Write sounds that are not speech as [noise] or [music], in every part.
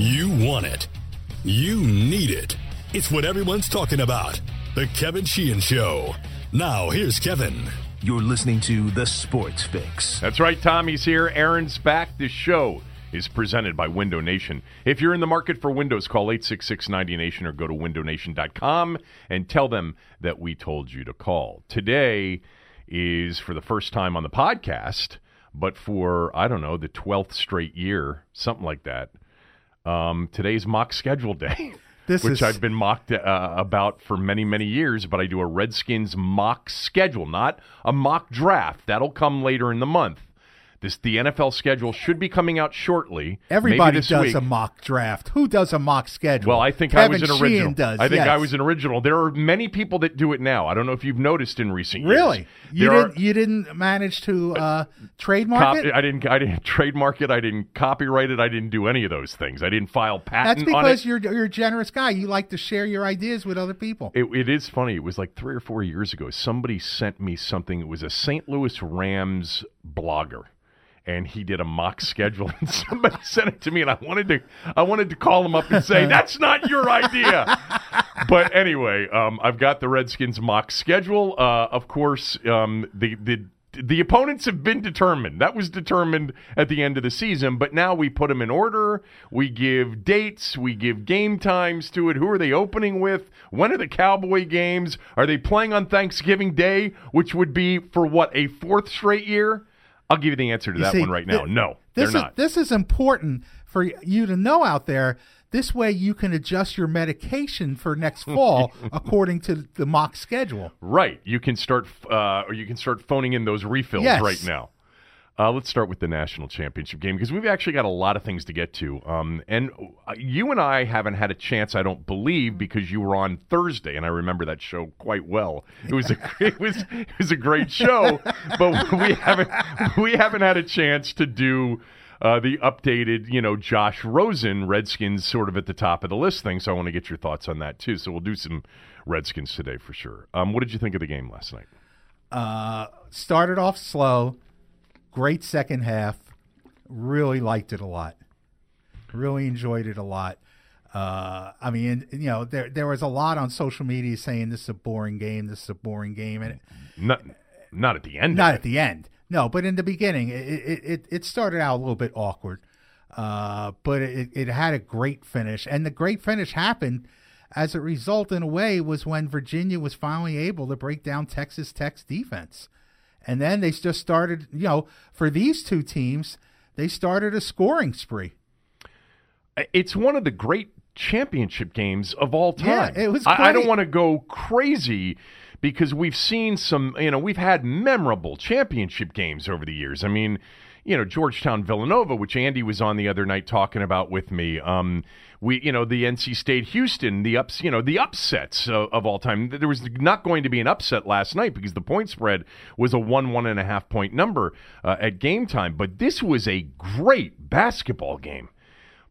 You want it. You need it. It's what everyone's talking about. The Kevin Sheehan Show. Now, here's Kevin. You're listening to The Sports Fix. That's right, Tommy's here. Aaron's back. This show is presented by Window Nation. If you're in the market for windows, call 866 90Nation or go to windownation.com and tell them that we told you to call. Today is for the first time on the podcast, but for, I don't know, the 12th straight year, something like that. Um, today's mock schedule day. [laughs] This which is- I've been mocked uh, about for many, many years, but I do a Redskins mock schedule, not a mock draft. That'll come later in the month. This the NFL schedule should be coming out shortly. maybe Everybody does week. a mock draft. Who does a mock schedule? Well, I think I was an Sheehan original. Does, I think yes. I was an original. There are many people that do it now. I don't know if you've noticed in recent years. Really? You didn't. You didn't manage to uh, trademark Cop- it. I didn't. I didn't trademark it. I didn't copyright it. I didn't do any of those things. I didn't file patent That's on because you're you're a generous guy. You like to share your ideas with other people. It, it is funny. It was like three or four years ago. Somebody sent me something. It was a St. Louis Rams blogger, and he did a mock schedule. And [laughs] somebody sent it to me, and I wanted to, I wanted to call him up and say, [laughs] "That's not your idea." but anyway, um, I've got the Redskins mock schedule. Uh, of course, um, the the. The opponents have been determined. That was determined at the end of the season, but now we put them in order. We give dates, we give game times to it. Who are they opening with? When are the Cowboy games? Are they playing on Thanksgiving Day, which would be for what, a fourth straight year? I'll give you the answer to You that see, one right now. thi- no, this they're is not. this is important for you to know out there. This way, you can adjust your medication for next [laughs] fall according to the mock schedule. Right. You can start, uh, or you can start phoning in those refills Yes. right now. Uh, let's start with the national championship game because we've actually got a lot of things to get to. Um, and uh, you and I haven't had a chance, I don't believe, because you were on Thursday, and I remember that show quite well. It was a [laughs] it was it was a great show, but [laughs] we haven't we haven't had a chance to do. Uh, the updated, you know, Josh Rosen Redskins sort of at the top of the list thing. So I want to get your thoughts on that too. So we'll do some Redskins today for sure. Um, what did you think of the game last night? Uh, started off slow, great second half. Really liked it a lot. Really enjoyed it a lot. Uh, I mean, you know, there there was a lot on social media saying this is a boring game. This is a boring game, and Not, not at the end. not at the end. No, but in the beginning, it it, it, it started out a little bit awkward, uh, but it, it had a great finish, and the great finish happened as a result, in a way, was when Virginia was finally able to break down Texas Tech's defense, and then they just started. You know, for these two teams, they started a scoring spree. It's one of the great championship games of all Yeah, time. it was I, I don't want to go crazy because we've seen some. You know, we've had memorable championship games over the years. I mean. You know Georgetown Villanova, which Andy was on the other night talking about with me. Um, we, you know, the NC State Houston, the ups, you know, the upsets of, of all time. There was not going to be an upset last night because the point spread was a one one and a half point number uh, at game time. But this was a great basketball game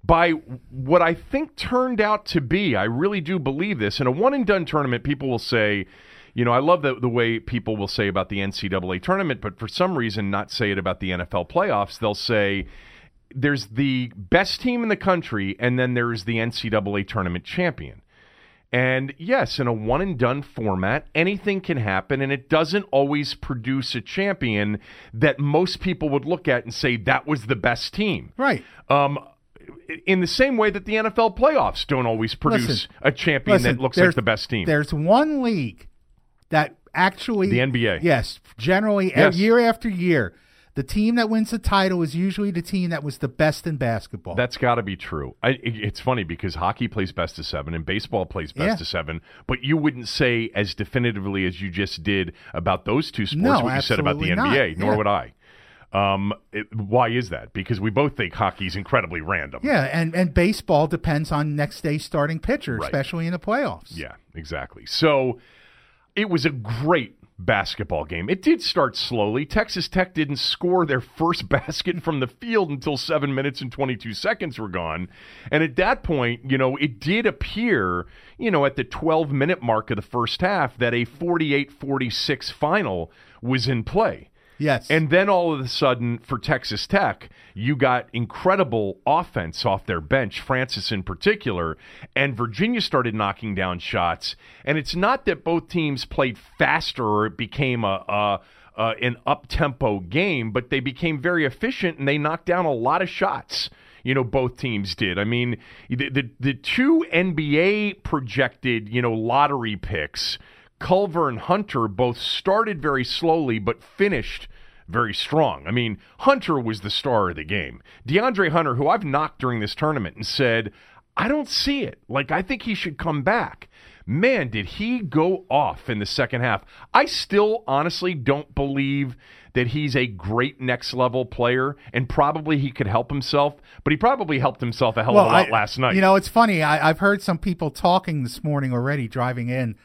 by what I think turned out to be. I really do believe this. In a one and done tournament, people will say, you know, I love the, the way people will say about the NCAA tournament, but for some reason, not say it about the NFL playoffs. They'll say, there's the best team in the country, and then there's the NCAA tournament champion. And yes, in a one and done format, anything can happen, and it doesn't always produce a champion that most people would look at and say that was the best team. Right. Um, in the same way that the NFL playoffs don't always produce Listen, a champion Listen, that looks like the best team. There's one league that actually The NBA. Yes, generally Yes. year after year, the team that wins the title is usually the team that was the best in basketball. That's got to be true. I, it- it's funny because hockey plays best of seven and baseball plays best Yeah. of seven, but you wouldn't say as definitively as you just did about those two sports No, what you said about the absolutely NBA. not. Nor Yeah. would I. Um, it, why is that? Because we both think hockey's incredibly random. yeah, and and baseball depends on next day's starting pitcher, Right. especially in the playoffs. Yeah, exactly. So it was a great basketball game. It did start slowly. Texas Tech didn't score their first [laughs] basket from the field until seven minutes and 22 seconds were gone. And at that point, you know, it did appear, you know, at the 12 minute mark of the first half that a 48 46 final was in play. Yes. And then all of a sudden, for Texas Tech, you got incredible offense off their bench, Francis in particular, and Virginia started knocking down shots. And it's not that both teams played faster or it became a, a uh, an up tempo game, but they became very efficient and they knocked down a lot of shots. You know, both teams did. I mean, the the, the two NBA projected, you know, lottery picks, Culver and Hunter, both started very slowly but finished very strong. I mean, Hunter was the star of the game. DeAndre Hunter, who I've knocked during this tournament and said, I don't see it. Like, I think he should come back man, did he go off in the second half. I still honestly don't believe that he's a great next level player and probably he could help himself, but he probably helped himself a hell well, of a lot I, last night. You know, it's funny. I, I've heard some people talking this morning already driving in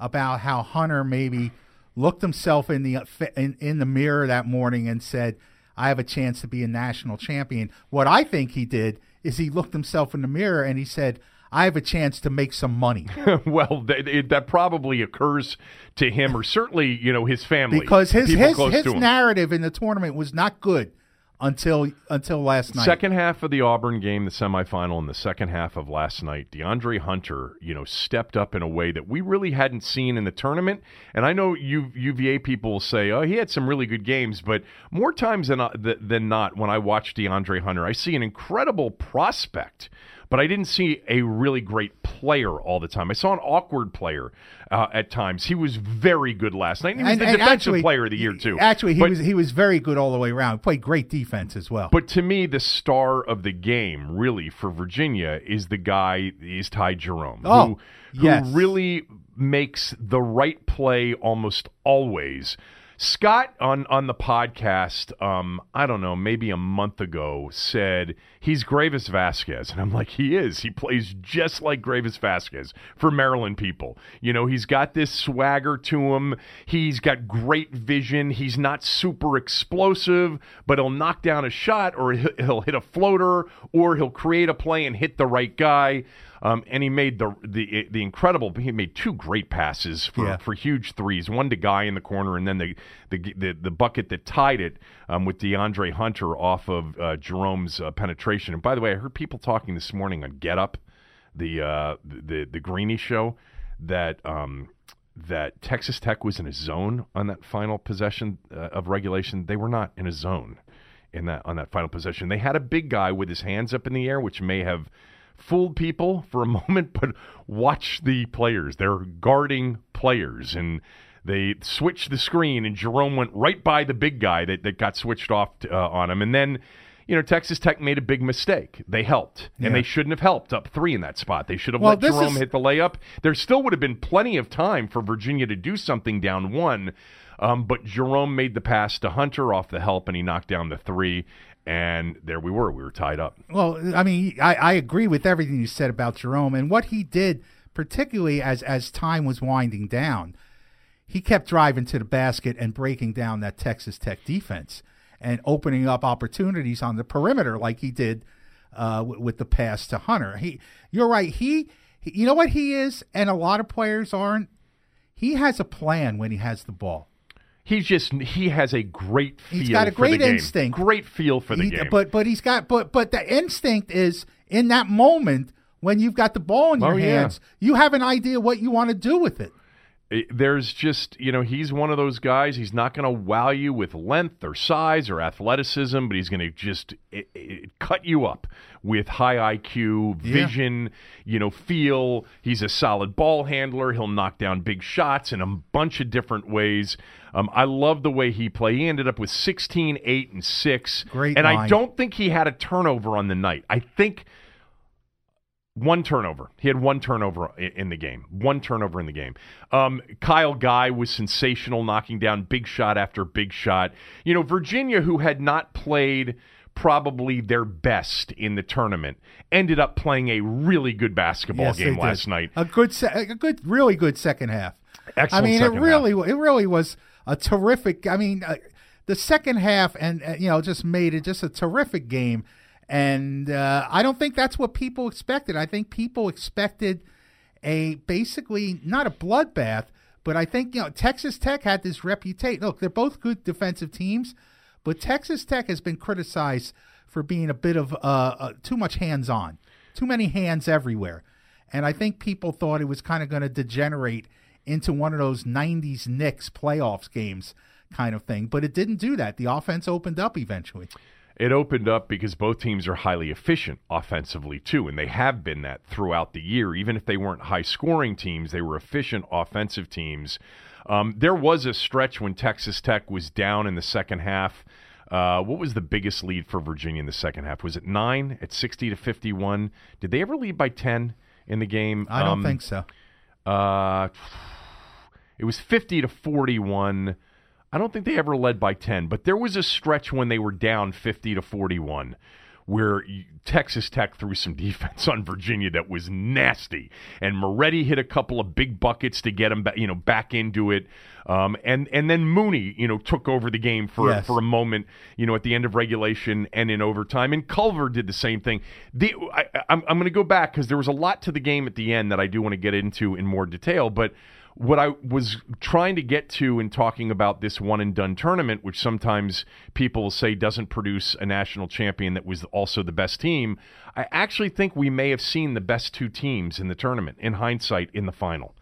about how Hunter maybe looked himself in the in, in the mirror that morning and said, "I have a chance to be a national champion." What I think he did is he looked himself in the mirror and he said, I have a chance to make some money. [laughs] well, that, that, probably occurs to him, or certainly you know his family, because his his, his narrative in the tournament was not good until until last night. Second half of the Auburn game, the semifinal, and the second half of last night, DeAndre Hunter, you know, stepped up in a way that we really hadn't seen in the tournament. And I know U, UVA people will say, "Oh, he had some really good games," but more times than uh, than not, when I watch DeAndre Hunter, I see an incredible prospect but I didn't see a really great player all the time. I saw an awkward player uh, at times. He was very good last night. he was and, the and defensive actually, player of the year too. Actually, he but, was he was very good all the way around. He played great defense as well. But to me, the star of the game, really for Virginia, is the guy is Ty Jerome, oh, who, who yes. really makes the right play almost always. Scott on on the podcast, um, I don't know, maybe a month ago, said he's Greivis Vasquez, and I'm like, he is. He plays just like Greivis Vasquez for Maryland people. You know, he's got this swagger to him. He's got great vision. He's not super explosive, but he'll knock down a shot, or he'll hit a floater, or he'll create a play and hit the right guy. Um, and he made the the the incredible. He made two great passes for, yeah. for huge threes. One to Guy in the corner, and then the the the, the bucket that tied it um, with DeAndre Hunter off of uh, Jerome's uh, penetration. And by the way, I heard people talking this morning on Get Up, the uh, the the Greeny show, that. Um, that Texas Tech was in a zone on that final possession uh, of regulation. They were not in a zone in that on that final possession. They had a big guy with his hands up in the air, which may have fooled people for a [laughs] moment, but watch the players. They're guarding players, and they switched the screen, and Jerome went right by the big guy that, that got switched off to, uh, on him. And then, you know, Texas Tech made a big mistake. They helped, and yeah. they shouldn't have helped up three in that spot. They should have well, let Jerome is... hit the layup. There still would have been plenty of time for Virginia to do something down one. Um, but Jerome made the pass to Hunter off the help, and he knocked down the three and there we were. We were tied up. Well, I mean, I, I agree with everything you said about Jerome and what he did, particularly as as time was winding down. He kept driving to the basket and breaking down that Texas Tech defense and opening up opportunities on the perimeter, like he did uh, w- with the pass to Hunter. He, you're right. He, he, you know what he is, and a lot of players aren't. He has a plan when he has the ball. He's just he has a great feel. He's got a great instinct. Great feel for the he, game. But but he's got but but the instinct is in that moment when you've got the ball in your oh, hands, yeah. you have an idea what you want to do with it there's just you know he's one of those guys he's not going to wow you with length or size or athleticism but he's going to just it, it, cut you up with high IQ vision yeah. you know feel. He's a solid ball handler. He'll knock down big shots in a bunch of different ways. Um, I love the way he played. He ended up with 16 8 and 6 great and line. I don't think he had a turnover on the night. I think one turnover. He had one turnover in the game. One turnover in the game. Um, Kyle Guy was sensational, knocking down big shot after big shot. You know, Virginia, who had not played probably their best in the tournament, ended up playing a really good basketball yes, game last night. A good, se- a good, really good second half. Excellent. I mean, it really, half. it really was a terrific. I mean, uh, the second half, and uh, you know, just made it just a terrific game. And uh, I don't think that's what people expected. I think people expected a basically not a bloodbath, But I think you know Texas Tech had this reputation. Look, they're both good defensive teams, but Texas Tech has been criticized for being a bit of uh, uh, too much hands-on, too many hands everywhere, and I think people thought it was kind of going to degenerate into one of those '90s Knicks playoffs games kind of thing. But it didn't do that. The offense opened up eventually. It opened up because both teams are highly efficient offensively, too, and they have been that throughout the year. Even if they weren't high scoring teams, they were efficient offensive teams. Um, there was a stretch when Texas Tech was down in the second half. Uh, what was the biggest lead for Virginia in the second half? Was it nine at 60 to 51? Did they ever lead by 10 in the game? I don't Um, think so. Uh, it was 50 to 41. I don't think they ever led by 10, but there was a stretch when they were down 50 to 41 where Texas Tech threw some [laughs] defense on Virginia that was nasty, and Moretti hit a couple of big buckets to get them, ba- you know, back into it, um, and and then Mooney, you know, took over the game for Yes. for a moment, you know, at the end of regulation and in overtime, and Culver did the same thing. The I, I'm I'm going to go back because there was a lot to the game at the end that I do want to get into in more detail, but what I was trying to get to in talking about this one and done tournament, which sometimes people say doesn't produce a national champion that was also the best team, I actually think we may have seen the best two teams in the tournament in hindsight in the final.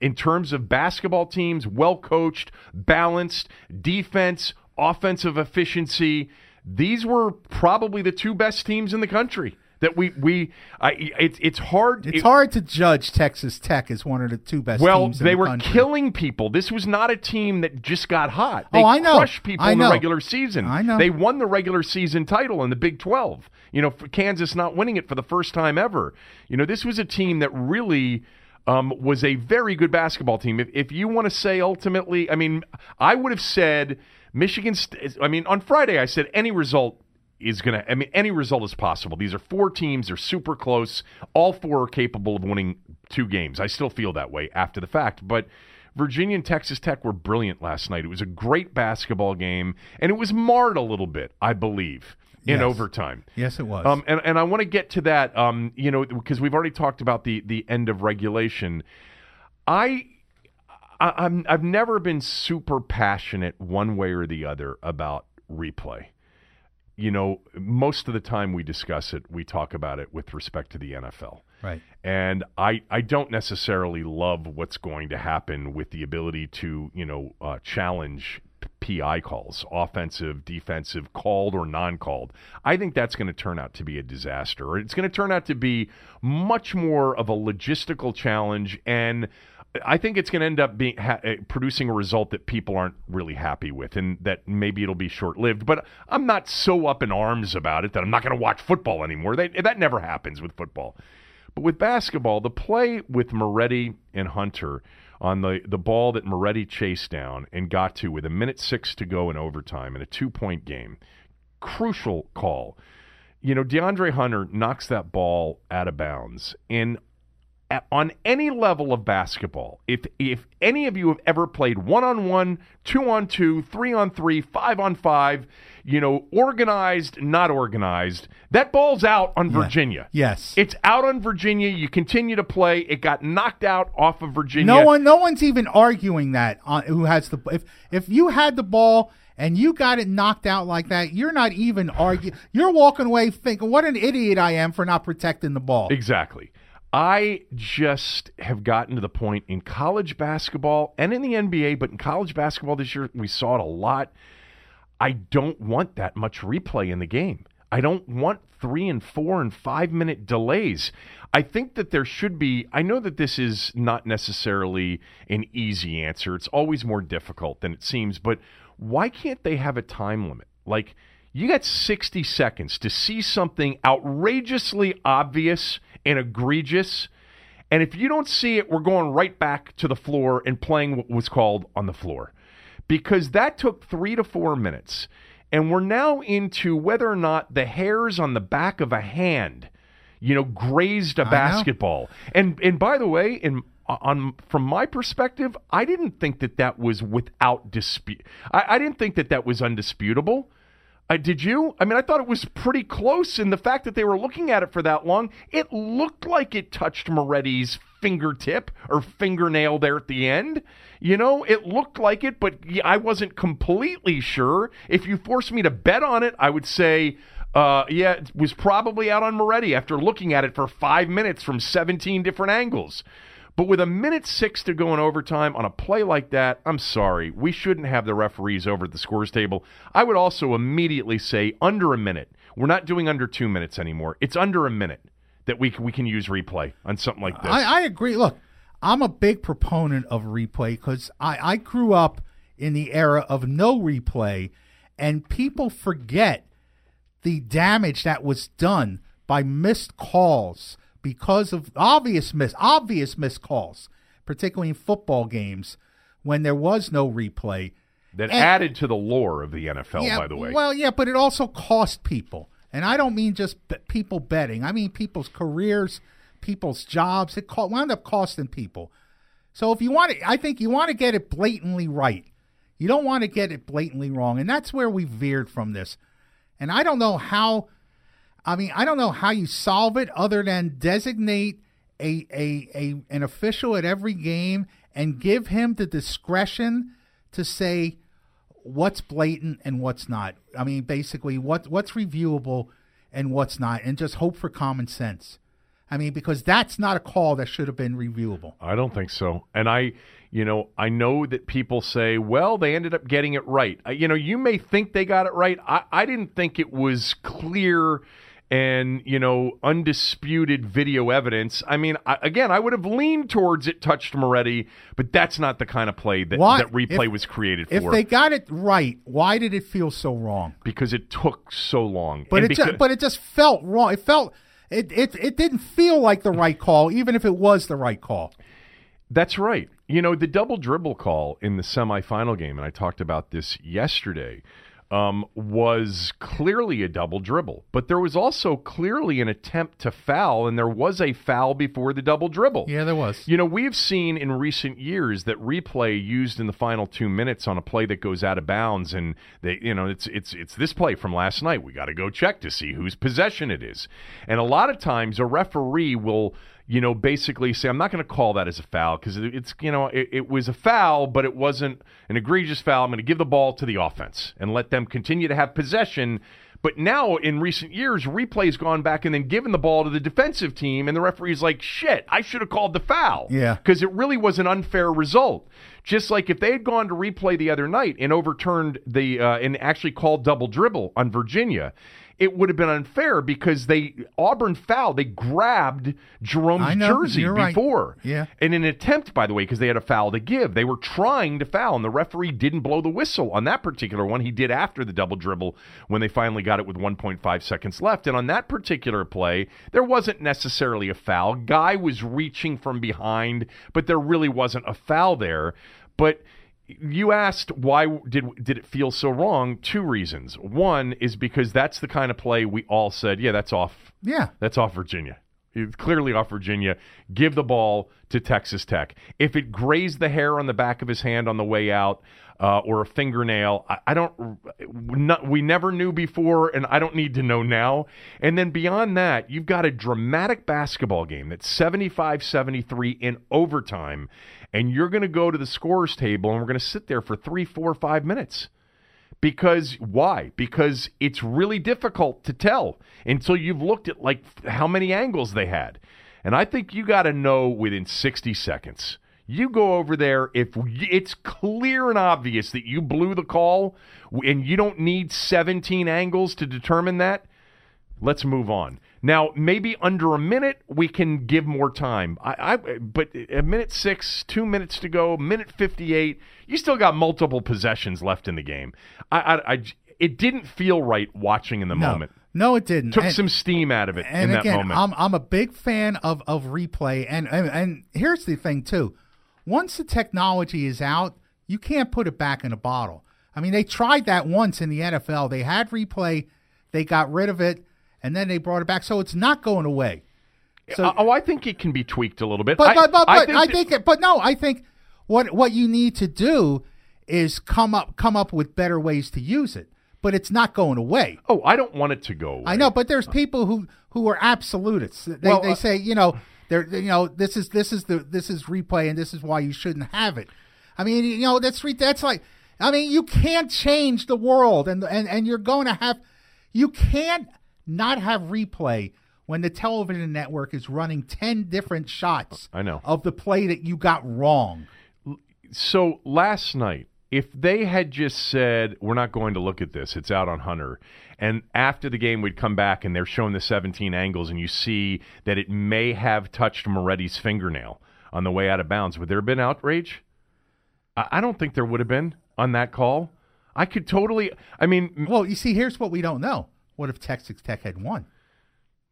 In terms of basketball teams, well coached, balanced, defense, offensive efficiency, these were probably the two best teams in the country. That we we I it's it's hard It's it- hard to judge Texas Tech as one of the two best well, teams in they the were country. killing people. This was not a team that just got hot. They Oh, I know. crushed people I in know. the regular season. I know. They won the regular season title in the Big 12. You know, for Kansas not winning it for the first time ever. You know, this was a team that really um, was a very good basketball team. If, if you want to say ultimately, I mean, I would have said Michigan. St- I mean, on Friday, I said any result is going to, I mean, any result is possible. These are four teams, they're super close. All four are capable of winning two games. I still feel that way after the fact. But Virginia and Texas Tech were brilliant last night. It was a great basketball game, and it was marred a little bit, I believe, in Yes. overtime. Yes, it was. Um, and, and I want to get to that, um, you know, because we've already talked about the, the end of regulation. I, I I'm I've never been super passionate one way or the other about replay. You know, most of the time we discuss it, we talk about it with respect to the NFL. right. And I, I don't necessarily love what's going to happen with the ability to, you know, uh, challenge PI calls, offensive, defensive, called or non called. I think that's going to turn out to be a disaster. It's going to turn out to be much more of a logistical challenge. And I think it's going to end up being ha- uh, producing a result that people aren't really happy with, and that maybe it'll be short lived. But I'm not so up in arms about it that I'm not going to watch football anymore. That that never happens with football. But with basketball, the play with Moretti and Hunter on the, the ball that Moretti chased down and got to with a minute six to go in overtime in a two point game, crucial call. You know, DeAndre Hunter knocks that ball out of bounds. And at, on any level of basketball, if if any of you have ever played one on one, two on two, three on three, five on five, you know, organized, not organized, that ball's out on Virginia. Yes. It's out on Virginia. You continue to play. It got knocked out off of Virginia. No one, no one's even arguing that. On, who has the if if you had the ball and you got it knocked out like that, you're not even arguing. You're walking away thinking, "What an idiot I am for not protecting the ball." Exactly. I just have gotten to the point in college basketball and in the NBA, but in college basketball this year, we saw it a lot. I don't want that much replay in the game. I don't want three and four and five minute delays. I think that there should be, I know that this is not necessarily an easy answer. It's always more difficult than it seems, but why can't they have a time limit? Like, you got 60 seconds to see something outrageously obvious and egregious. And if you don't see it, we're going right back to the floor and playing what was called on the floor. Because that took three to four minutes. And we're now into whether or not the hairs on the back of a hand, you know, grazed a basketball. And and by the way, in on from my perspective, I didn't think that that was without dispute. I, I didn't think that that was undisputable. Uh, did you? I mean, I thought it was pretty close, and the fact that they were looking at it for that long, it looked like it touched Moretti's fingertip or fingernail there at the end. You know, it looked like it, but I wasn't completely sure. If you forced me to bet on it, I would say, uh, yeah, it was probably out on Moretti after looking at it for five minutes from 17 different angles. But with a minute six to go in overtime on a play like that, I'm sorry. We shouldn't have the referees over at the scores table. I would also immediately say under a minute. We're not doing under two minutes anymore. It's under a minute that we, we can use replay on something like this. I, I agree. Look, I'm a big proponent of replay because I, I grew up in the era of no replay, and people forget the damage that was done by missed calls because of obvious miss obvious missed calls, particularly in football games when there was no replay. that and- added to the lore of the NFL, yeah, by the way. Well, yeah, but it also cost people, and I don't mean just b- people betting. I mean people's careers, people's jobs. It co- wound up costing people. So if you want to, I think you want to get it blatantly right. You don't want to get it blatantly wrong, and that's where we veered from this. And I don't know how. I mean, I don't know how you solve it other than designate a a, a an official at every game and give him the discretion to say what's blatant and what's not. I mean, basically, what what's reviewable and what's not, and just hope for common sense. I mean, because that's not a call that should have been reviewable. I don't think so. And I, you know, I know that people say, well, they ended up getting it right. You know, you may think they got it right. I, I didn't think it was clear and, you know, undisputed video evidence. I mean, I, again, I would have leaned towards it touched Moretti, but that's not the kind of play that, Why- that replay if- was created for. If they got it right, why did it feel so wrong? because it took so long. But And it because- but it just felt wrong. It felt it, it it didn't feel like the right call, even if it was the right call. That's right. You know, the double dribble call in the semifinal game, and I talked about this yesterday, um, was clearly a double dribble. But there was also clearly an attempt to foul, and there was a foul before the double dribble. Yeah, there was. You know, we've seen in recent years that replay used in the final two minutes on a play that goes out of bounds, and they, you know, it's it's it's this play from last night. We got to go check to see whose possession it is, and a lot of times a referee will, you know, basically say, "I'm not going to call that as a foul because it's, you know, it, it was a foul, but it wasn't an egregious foul. I'm going to give the ball to the offense and let them continue to have possession." But now, in recent years, replay's gone back and then given the ball to the defensive team, and the referee's like, shit, I should have called the foul. Yeah. Because it really was an unfair result. Just like if they had gone to replay the other night and overturned the, uh, and actually called double dribble on Virginia, it would have been unfair because they, Auburn fouled, they grabbed Jerome's know, jersey you're right. before. Yeah. In an attempt, by the way, because they had a foul to give. They were trying to foul, and the referee didn't blow the whistle on that particular one. He did after the double dribble when they finally got it with 1.5 seconds left. And on that particular play, there wasn't necessarily a foul. Guy was reaching from behind, but there really wasn't a foul there. But you asked why did did it feel so wrong? Two reasons. One is because that's the kind of play we all said, yeah, that's off Yeah. that's off Virginia. It's clearly off Virginia. Give the ball to Texas Tech. If it grazed the hair on the back of his hand on the way out, uh, or a fingernail, I, I don't. Not, we never knew before, and I don't need to know now. And then beyond that, you've got a dramatic basketball game that's 75 73 in overtime, and you're going to go to the scorers table, and we're going to sit there for three, four, five minutes. Because why? Because it's really difficult to tell until you've looked at like how many angles they had. And I think you got to know within 60 seconds. You go over there if it's clear and obvious that you blew the call and you don't need 17 angles to determine that. Let's move on. Now, maybe under a minute we can give more time. I, I but a minute six, two minutes to go, minute fifty-eight. You still got multiple possessions left in the game. I, I, I it didn't feel right watching in the No. moment. No, it didn't. Took And- some steam out of it and in that again, moment. I'm I'm a big fan of of replay, and, and and here's the thing too. Once the technology is out, you can't put it back in a bottle. I mean, they tried that once in the NFL. They had replay, they got rid of it, and then they brought it back. So it's not going away. So, oh, I think it can be tweaked a little bit. but I- but but, but I that- think, it, but no, I think what what you need to do is come up come up with better ways to use it. but it's not going away. Oh, I don't want it to go away. I know, but there's people who who are absolutists. They, Well, they uh, say, you know, they're you know, this is this is the this is replay, and this is why you shouldn't have it. I mean, you know, that's re- that's like, I mean, you can't change the world, and and and you're going to have, you can't not have replay when the television network is running ten different shots. I know. of the play that you got wrong. So last night, if they had just said, "We're not going to look at this; it's out on Hunter," and after the game we'd come back and they're showing the 17 angles, and you see that it may have touched Moretti's fingernail on the way out of bounds, would there have been outrage? I, don't think there would have been on that call. I could totally. I mean, Well, you see, here's what we don't know. What if Texas Tech had won?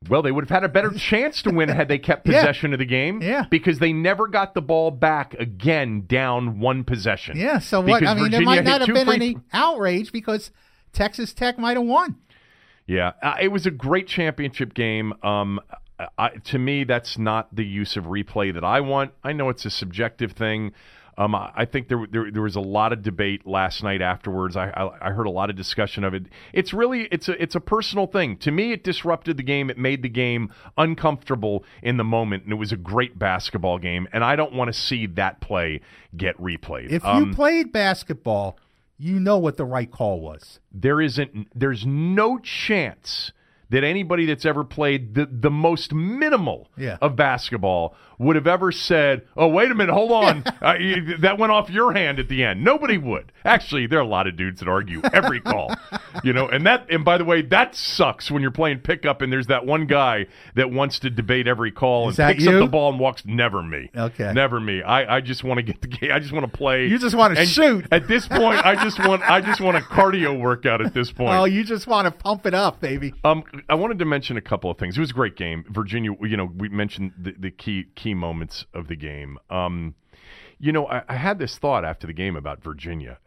Well, they would have had a better [laughs] chance to win had they kept Yeah. possession of the game. Yeah. Because they never got the ball back again down one possession. Yeah. So what? Because I mean, there Virginia might not have been free- any outrage because Texas Tech might have won. Yeah. Uh, it was a great championship game. Um, I, to me, that's not the use of replay that I want. I know it's a subjective thing. Um, I think there, there there was a lot of debate last night afterwards. I, I I heard a lot of discussion of it. It's really it's a it's a personal thing. To me, it disrupted the game. It made the game uncomfortable in the moment, and it was a great basketball game. And I don't want to see that play get replayed. If Um, you played basketball, you know what the right call was. there isn't there's no chance that anybody that's ever played the, the most minimal Yeah. of basketball would have ever said, "Oh, wait a minute, hold on, [laughs] uh, you- that went off your hand at the end." Nobody would. Actually, there are a lot of dudes that argue every call, you know. And that, and by the way, that sucks when you're playing pickup and there's that one guy that wants to debate every call Is and picks up the ball and walks. Never me. Okay. Never me. I, I just want to get the game. I just want to play. You just wanna And shoot. At this point, I just want I just want a cardio workout at this point. Oh, you just want to pump it up, baby. Um, I wanted to mention a couple of things. It was a great game. Virginia, you know, we mentioned the, the key key moments of the game. Um, you know, I, I had this thought after the game about Virginia.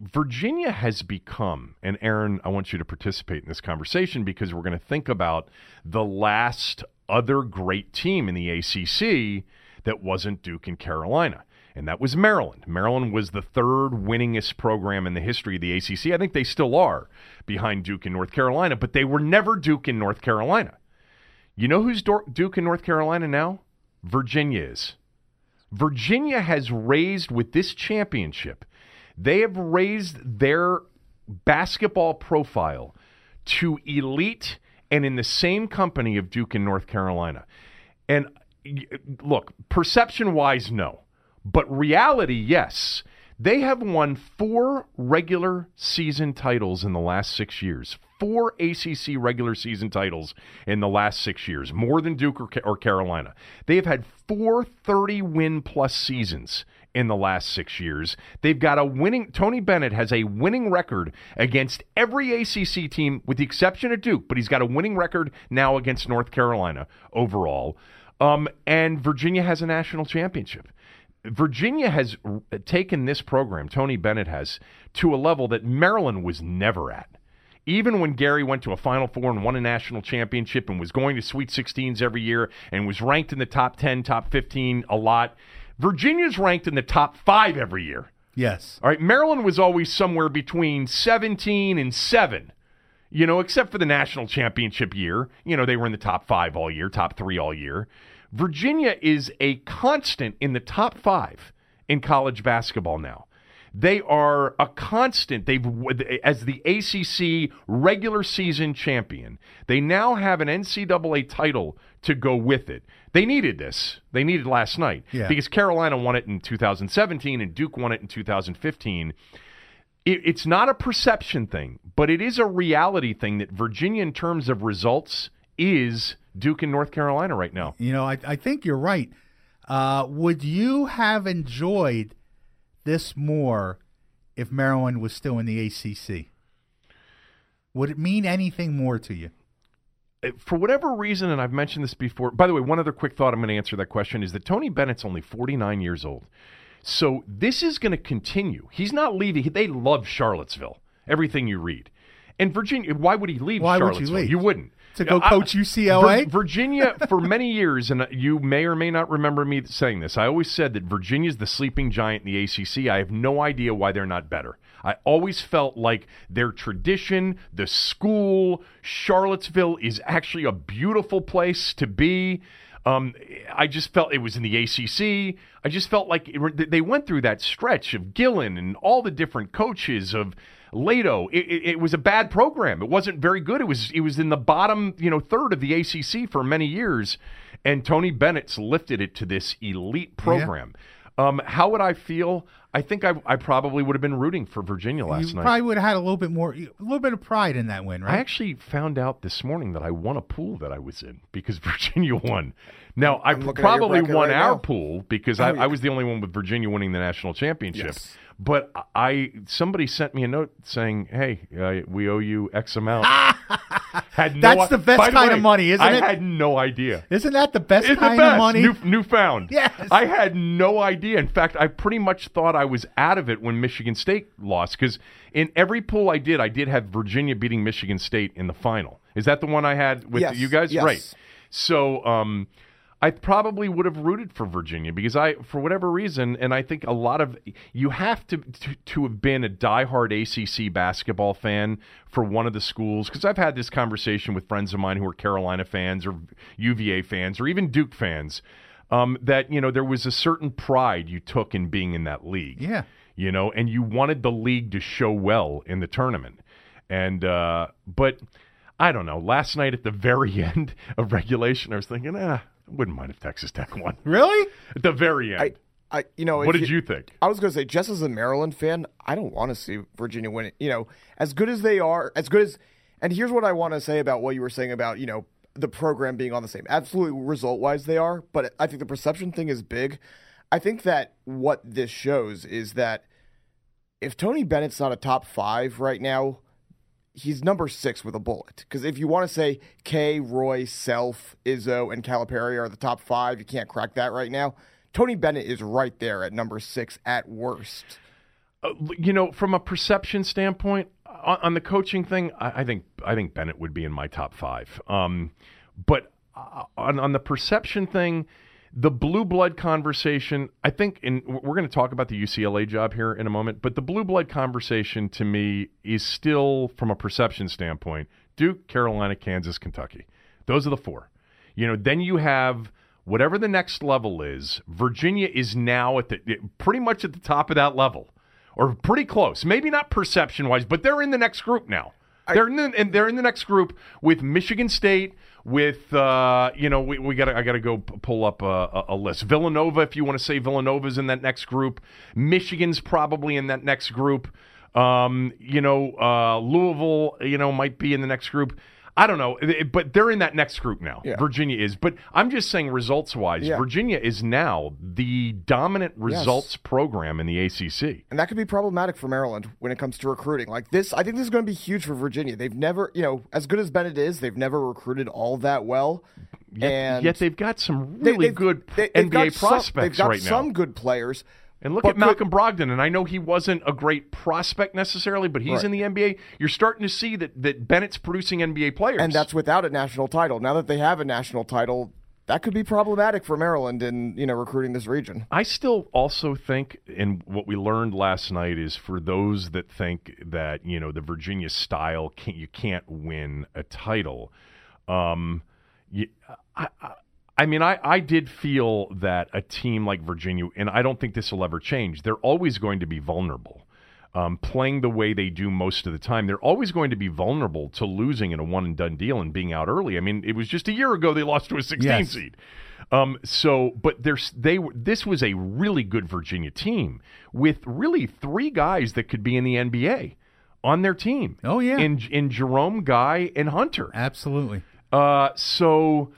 Virginia has become, and Aaron, I want you to participate in this conversation because we're going to think about the last other great team in the ACC that wasn't Duke and Carolina. And that was Maryland. Maryland was the third winningest program in the history of the ACC. I think they still are behind Duke and North Carolina, but they were never Duke and North Carolina. You know who's Duke and North Carolina now? Virginia is. Virginia has raised with this championship, they have raised their basketball profile to elite and in the same company of Duke and North Carolina. And look, perception wise, no. But reality, yes. They have won four regular season titles in the last six years. Four ACC regular season titles in the last six years, more than Duke or, or Carolina. They have had four 30 win plus seasons in the last six years. They've got a winning, Tony Bennett has a winning record against every ACC team, with the exception of Duke, but he's got a winning record now against North Carolina overall. Um, and Virginia has a national championship. Virginia has taken this program, Tony Bennett has, to a level that Maryland was never at. Even when Gary went to a Final Four and won a national championship and was going to Sweet 16s every year and was ranked in the top 10, top 15 a lot, Virginia's ranked in the top five every year. Yes. All right, Maryland was always somewhere between 17 and 7. You know, except for the national championship year. You know, they were in the top 5 all year, top 3 all year. Virginia is a constant in the top 5 in college basketball now. They are a constant. They've as the ACC regular season champion. They now have an NCAA title to go with it. They needed this. They needed last night Yeah. because Carolina won it in 2017 and Duke won it in 2015 it, it's not a perception thing, but it is a reality thing that Virginia, in terms of results, is Duke and North Carolina right now. You know, I, I think you're right. Uh, would you have enjoyed this more if Maryland was still in the ACC? Would it mean anything more to you? Uh, For whatever reason, and I've mentioned this before. By the way, one other quick thought I'm going to answer that question is that Tony Bennett's only 49 years old. So this is going to continue. He's not leaving. They love Charlottesville, everything you read. And Virginia, why would he leave Why would you Charlottesville? leave? You wouldn't. To go I- coach UCLA? Vir- Virginia, for many years, and you may or may not remember me saying this, I always said that Virginia's the sleeping giant in the ACC. I have no idea why they're not better. I always felt like their tradition, the school, Charlottesville is actually a beautiful place to be. Um, I just felt it was in the ACC. I just felt like it, they went through that stretch of Gillen and all the different coaches of Leitao. It, it, it, was a bad program. It wasn't very good. It was it was in the bottom you know third of the ACC for many years, and Tony Bennett's lifted it to this elite program. Yeah. Um, how would I feel? I think I, I probably would have been rooting for Virginia last you night. Probably would have had a little bit more, a little bit of pride in that win, right? I actually found out this morning that I won a pool that I was in because [laughs] Virginia won. Now I probably won right our now. pool because Oh, I, yeah. I was the only one with Virginia winning the national championship. Yes. But I somebody sent me a note saying, "Hey, uh, we owe you X amount." [laughs] had no That's i- the best By kind way, of money, isn't it? I it? had no idea. Isn't that the best It's kind the best. of money? New, newfound. Yes. I had no idea. In fact, I pretty much thought I was out of it when Michigan State lost because in every pool I did, I did have Virginia beating Michigan State in the final. Is that the one I had with Yes, you guys? yes. Right. So, um, I probably would have rooted for Virginia because I, for whatever reason, and I think a lot of you have to to, to have been a diehard ACC basketball fan for one of the schools. Because I've had this conversation with friends of mine who are Carolina fans or UVA fans or even Duke fans. Um, that you know there was a certain pride you took in being in that league. Yeah. you know, and you wanted the league to show well in the tournament, and uh, but. I don't know. Last night at the very [laughs] end of regulation, I was thinking, ah, wouldn't mind if Texas Tech won. [laughs] really? At the very end. I, I, you know, what did you think? I was going to say, just as a Maryland fan, I don't want to see Virginia win it. You know, as good as they are, as good as, and here's what I want to say about what you were saying about, you know, the program being on the same. Absolutely, result wise, they are, but I think the perception thing is big. I think that what this shows is that if Tony Bennett's not a top five right now, he's number six with a bullet. Because if you want to say K, Roy, Self, Izzo, and Calipari are the top five, you can't crack that right now. Tony Bennett is right there at number six at worst. Uh, you know, from a perception standpoint, on, on the coaching thing, I, I think I think Bennett would be in my top five. Um, but uh, on on the perception thing, the blue blood conversation, I think, and we're going to talk about the UCLA job here in a moment. But the blue blood conversation to me is still, from a perception standpoint, Duke, Carolina, Kansas, Kentucky. Those are the four. You know, then you have whatever the next level is. Virginia is now at the eh, pretty much at the top of that level, or pretty close. Maybe not perception wise, but they're in the next group now. They're in the, and they're in the next group with Michigan State. With uh, you know, we, we got I got to go pull up a, a, a list. Villanova, if you want to say Villanova's in that next group. Michigan's probably in that next group. Um, you know, uh, Louisville, you know, might be in the next group. I don't know, but they're in that next group now. Yeah. Virginia is, but I'm just saying results wise, Yeah. Virginia is now the dominant results program in the ACC. And that could be problematic for Maryland when it comes to recruiting. Like this, I think this is going to be huge for Virginia. They've never, you know, as good as Bennett is, they've never recruited all that well. Yet, and yet they've got some really they've- good they- they've got NBA some- prospects they've got right now. some good players. And look But at Malcolm Brogdon, and I know he wasn't a great prospect necessarily, but he's Right. in the NBA. You're starting to see that that Bennett's producing NBA players, And that's without a national title. Now that they have a national title, that could be problematic for Maryland in, you know, recruiting this region. I still also think, and what we learned last night is for those that think that you know the Virginia style can't you can't win a title. Um, you, I, I, I mean, I, I did feel that a team like Virginia, and I don't think this will ever change. They're always going to be vulnerable. Um, playing the way they do most of the time, they're always going to be vulnerable to losing in a one and done deal and being out early. I mean, it was just a year ago they lost to a 16 Yes. seed. Um, so, but there's they this was a really good Virginia team with really three guys that could be in the NBA on their team. Oh, yeah. in in Jerome, Guy, and Hunter. Absolutely. Uh, so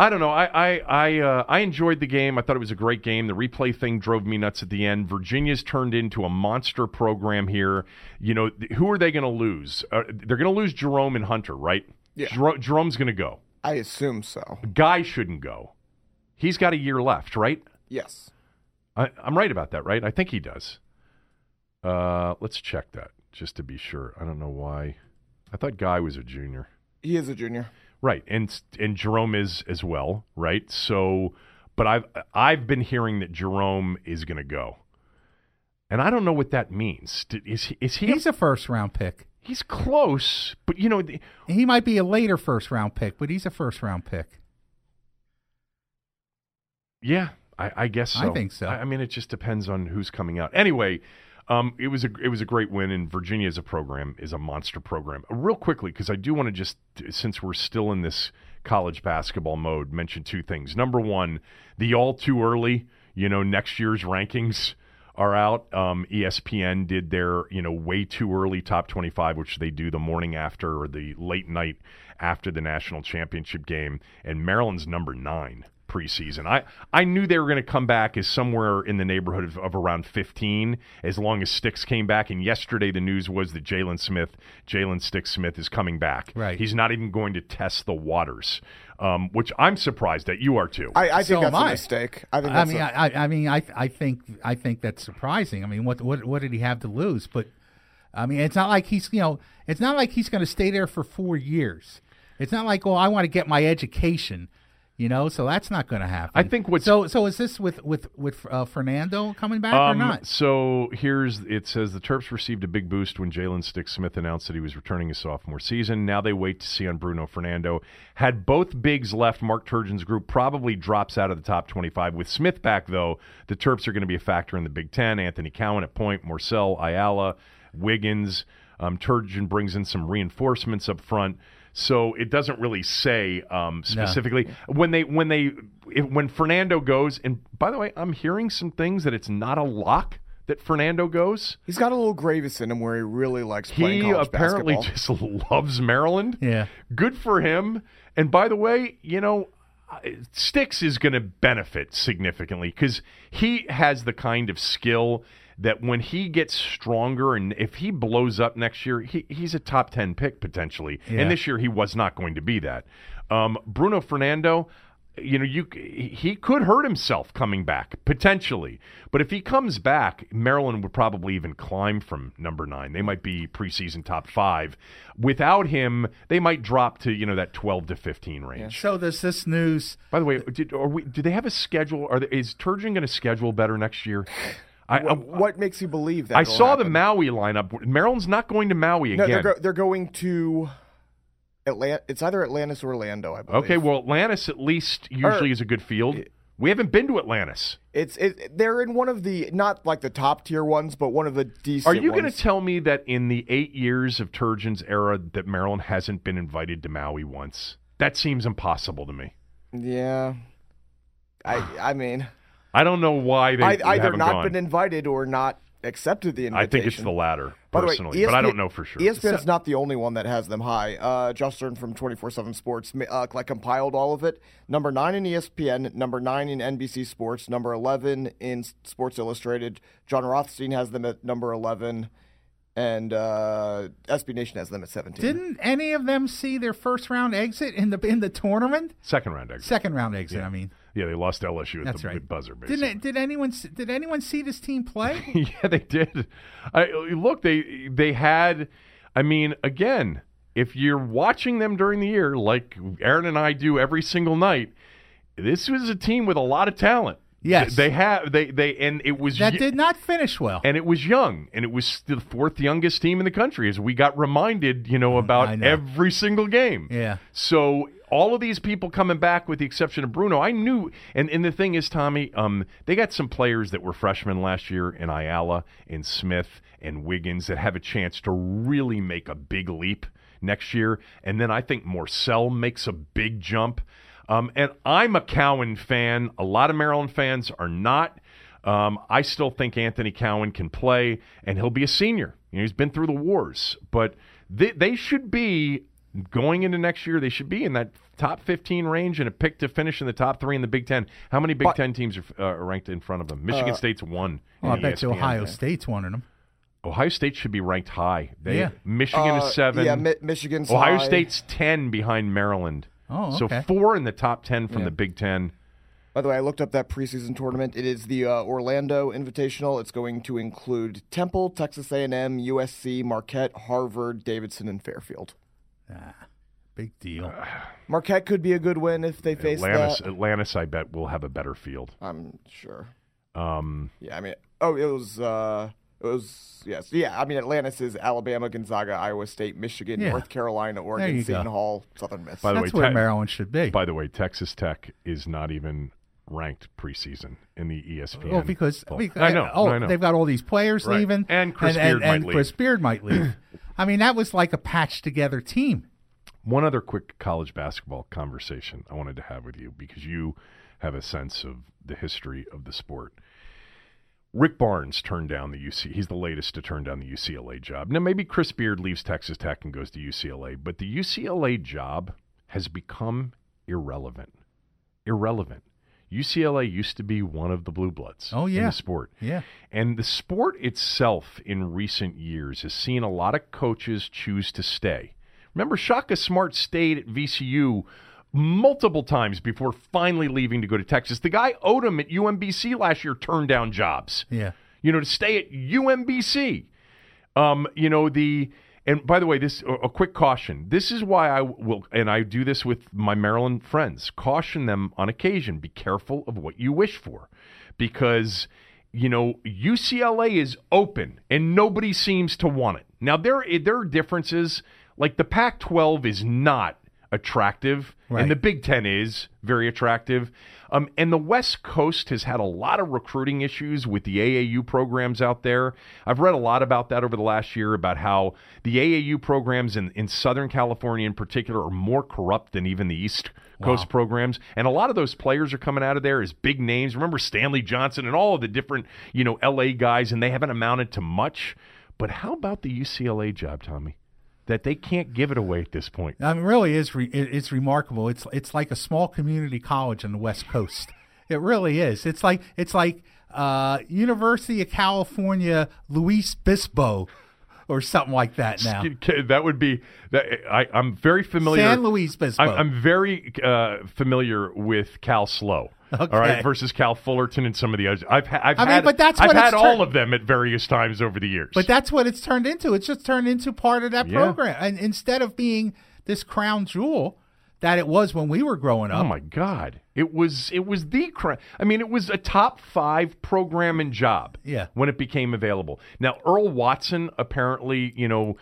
I don't know. I I I, uh, I enjoyed the game. I thought it was a great game. The replay thing drove me nuts at the end. Virginia's turned into a monster program here. You know, th- who are they going to lose? Uh, they're going to lose Jerome and Hunter, right? Yeah. Jero- Jerome's going to go. I assume so. Guy shouldn't go. He's got a year left, right? Yes. I, I'm right about that, right? I think he does. Uh, let's check that just to be sure. I don't know why. I thought Guy was a junior. He is a junior. Right, and and Jerome is as well, right? So, but I've I've been hearing that Jerome is going to go. and I don't know what that means. Is he? Is he? He's a first round pick. he's close, but you know, the- He might be a later first round pick, but he's a first round pick. yeah, I, I guess I think so. I, I mean, it just depends on who's coming out. Anyway, um, it was a it was a great win, and Virginia as a program is a monster program. Uh, Real quickly, because I do want to just since we're still in this college basketball mode, mention two things. Number one, the all too early, you know, next year's rankings are out. Um, ESPN did their, you know, way too early top 25, which they do the morning after or the late night after the national championship game. And Maryland's number nine preseason. I, I knew they were going to come back as somewhere in the neighborhood of, of around 15 as long as Sticks came back. And yesterday the news was that Jalen Smith, Jalen Sticks Smith, is coming back. Right. He's not even going to test the waters, um, which I'm surprised that you are too. I, I So think am that's a I. mistake. I think I mean, a- I, I- I mean, I, I think, I think that's surprising. I mean, what, what, what did he have to lose? But, I mean, it's not like he's, you know, it's not like he's going to stay there for four years. It's not like, oh, I want to get my education, you know. So that's not going to happen. I think what's- so. So is this with with with uh, Fernando coming back or Um, not? So here's it says the Terps received a big boost when Jalen Stick Smith announced that he was returning his sophomore season. Now they wait to see on Bruno Fernando. Had both bigs left, Mark Turgeon's group probably drops out of the top 25. With Smith back, though, the Terps are going to be a factor in the Big Ten. Anthony Cowan at point, Morsell, Ayala, Wiggins. Um, Turgeon brings in some reinforcements up front. So it doesn't really say um, specifically when they when they if, when Fernando goes. And by the way, I'm hearing some things that it's not a lock that Fernando goes. he's got a little Greivis in him where he really likes playing He college apparently basketball. just [laughs] loves Maryland. Yeah. Good for him. And by the way, you know, Sticks is going to benefit significantly because he has the kind of skill that when he gets stronger and if he blows up next year, he, he's a top 10 pick potentially. Yeah. And this year he was not going to be that. Um, Bruno Fernando, you know, you he could hurt himself coming back potentially, but if he comes back, Maryland would probably even climb from number nine. They might be preseason top five. Without him, they might drop to you know that twelve to fifteen range. So does this news? By the way, did are we? Do they have a schedule? Are they, is Turgeon going to schedule better next year? I, What, um, what makes you believe that? I saw the? Maui lineup. Maryland's not going to Maui No, again. they're, go- they're going to Atlanta. It's either Atlantis or Orlando, I believe. okay, well, Atlantis at least er, usually Or- is a good field. We haven't been to Atlantis. It's it, they're in one of the not like the top tier ones, but one of the decent. Are you going to tell me that in the eight years of Turgeon's era that Maryland hasn't been invited to Maui once? That seems impossible to me. Yeah. I I mean, I don't know why they I, either haven't not gone. been invited or not accepted the invitation. I think it's the latter, By the way, personally, but I don't know for sure. ESPN is not the only one that has them high. Uh, Josh Stern from 24/7 Sports uh, like compiled all of it. Number nine in ESPN, number nine in NBC Sports, number 11 in Sports Illustrated. Jon Rothstein has them at number 11, and uh, SB Nation has them at 17. Didn't any of them see their first round exit in the in the tournament? Second round exit. Second round exit. I mean, Yeah, they lost LSU at that's the, right. buzzer, basically. Didn't did anyone did anyone see this team play? [laughs] yeah, they did. I, look, they they had. I mean, again, if you're watching them during the year, like Aaron and I do every single night, this was a team with a lot of talent. Yes. they have. They they and it was that y- did not finish well. and it was young, and it was the fourth youngest team in the country, as we got reminded, you know, about know. every single game. Yeah. So all of these people coming back, with the exception of Bruno, I knew. And and the thing is, Tommy, um, they got some players that were freshmen last year in Ayala, in Smith, and Wiggins that have a chance to really make a big leap next year. And then I think Morsell makes a big jump. Um, and I'm a Cowan fan. A lot of Maryland fans are not. Um, I still think Anthony Cowan can play, and he'll be a senior. You know, he's been through the wars, but they, they should be going into next year. They should be in that top 15 range and a pick to finish in the top three in the Big Ten. How many Big But- Ten teams are uh, ranked in front of them? Michigan State's one. well, I in bet you ESPN. Ohio State's one of them. Ohio State should be ranked high. They, Yeah. Michigan Uh, is seven. Yeah, Mi- Michigan's Ohio high. State's 10 behind Maryland. Oh, So four in the top 10 from the Big Ten. By the way, I looked up that preseason tournament. It is the uh, Orlando Invitational. It's going to include Temple, Texas A&M, USC, Marquette, Harvard, Davidson, and Fairfield. Big deal. Marquette could be a good win if they face Atlantis, that. Atlantis, I bet, will have a better field. I'm sure. Um, Yeah, I mean, oh, it was uh, It was yes, yeah. I mean, Atlantis is Alabama, Gonzaga, Iowa State, Michigan, Yeah. North Carolina, you Oregon, Seton go. Hall, Southern Miss. By the That's way, where Te- Maryland should be. By the way, Texas Tech is not even ranked preseason in the ESPN. Well, because, poll. because I know, oh, I know. they've got all these players Right. leaving, And Chris and, Beard might and leave. Chris Beard might leave. [laughs] I mean, that was like a patched together team. One other quick college basketball conversation I wanted to have with you because you have a sense of the history of the sport. Rick Barnes turned down the UC. He's the latest to turn down the UCLA job. Now maybe Chris Beard leaves Texas Tech and goes to UCLA, but the UCLA job has become irrelevant. Irrelevant. UCLA used to be one of the blue bloods Oh, in yeah. the sport. Yeah. And the sport itself in recent years has seen a lot of coaches choose to stay. Remember, Shaka Smart stayed at VCU multiple times before finally leaving to go to Texas. The guy Odom at UMBC last year turned down jobs. Yeah. You know, to stay at UMBC. Um, you know, the and by the way, this a a quick caution. This is why I will and I do this with my Maryland friends. Caution them on occasion. Be careful of what you wish for. Because you know, UCLA is open and nobody seems to want it. Now there there are differences. Like the Pac-12 is not attractive, Right. and the Big Ten is very attractive. Um, and the West Coast has had a lot of recruiting issues with the AAU programs out there. I've read a lot about that over the last year about how the AAU programs in, in Southern California, in particular, are more corrupt than even the East Coast programs. And a lot of those players are coming out of there as big names. Remember Stanley Johnson and all of the different, you know, LA guys, and they haven't amounted to much. But how about the UCLA job, Tommy? That they can't give it away at this point. I mean, really is re- it's remarkable. It's it's like a small community college on the West Coast. [laughs] It really is. It's like it's like uh, University of California, Luis Bispo, or something like that. Now, That would be that. I, I'm very familiar. San Luis Bispo. I'm, I'm very uh, familiar with Cal Slow. All Okay. right, versus Cal Fullerton and some of the others. I've, ha- I've I mean, had, but that's I've had it's all of them at various times over the years. But that's what it's turned into. It's just turned into part of that Yeah. program. And instead of being this crown jewel that it was when we were growing up. oh my God, it was it was the I mean, it was a top five program and job. Yeah. when it became available. Now Earl Watson apparently, you know.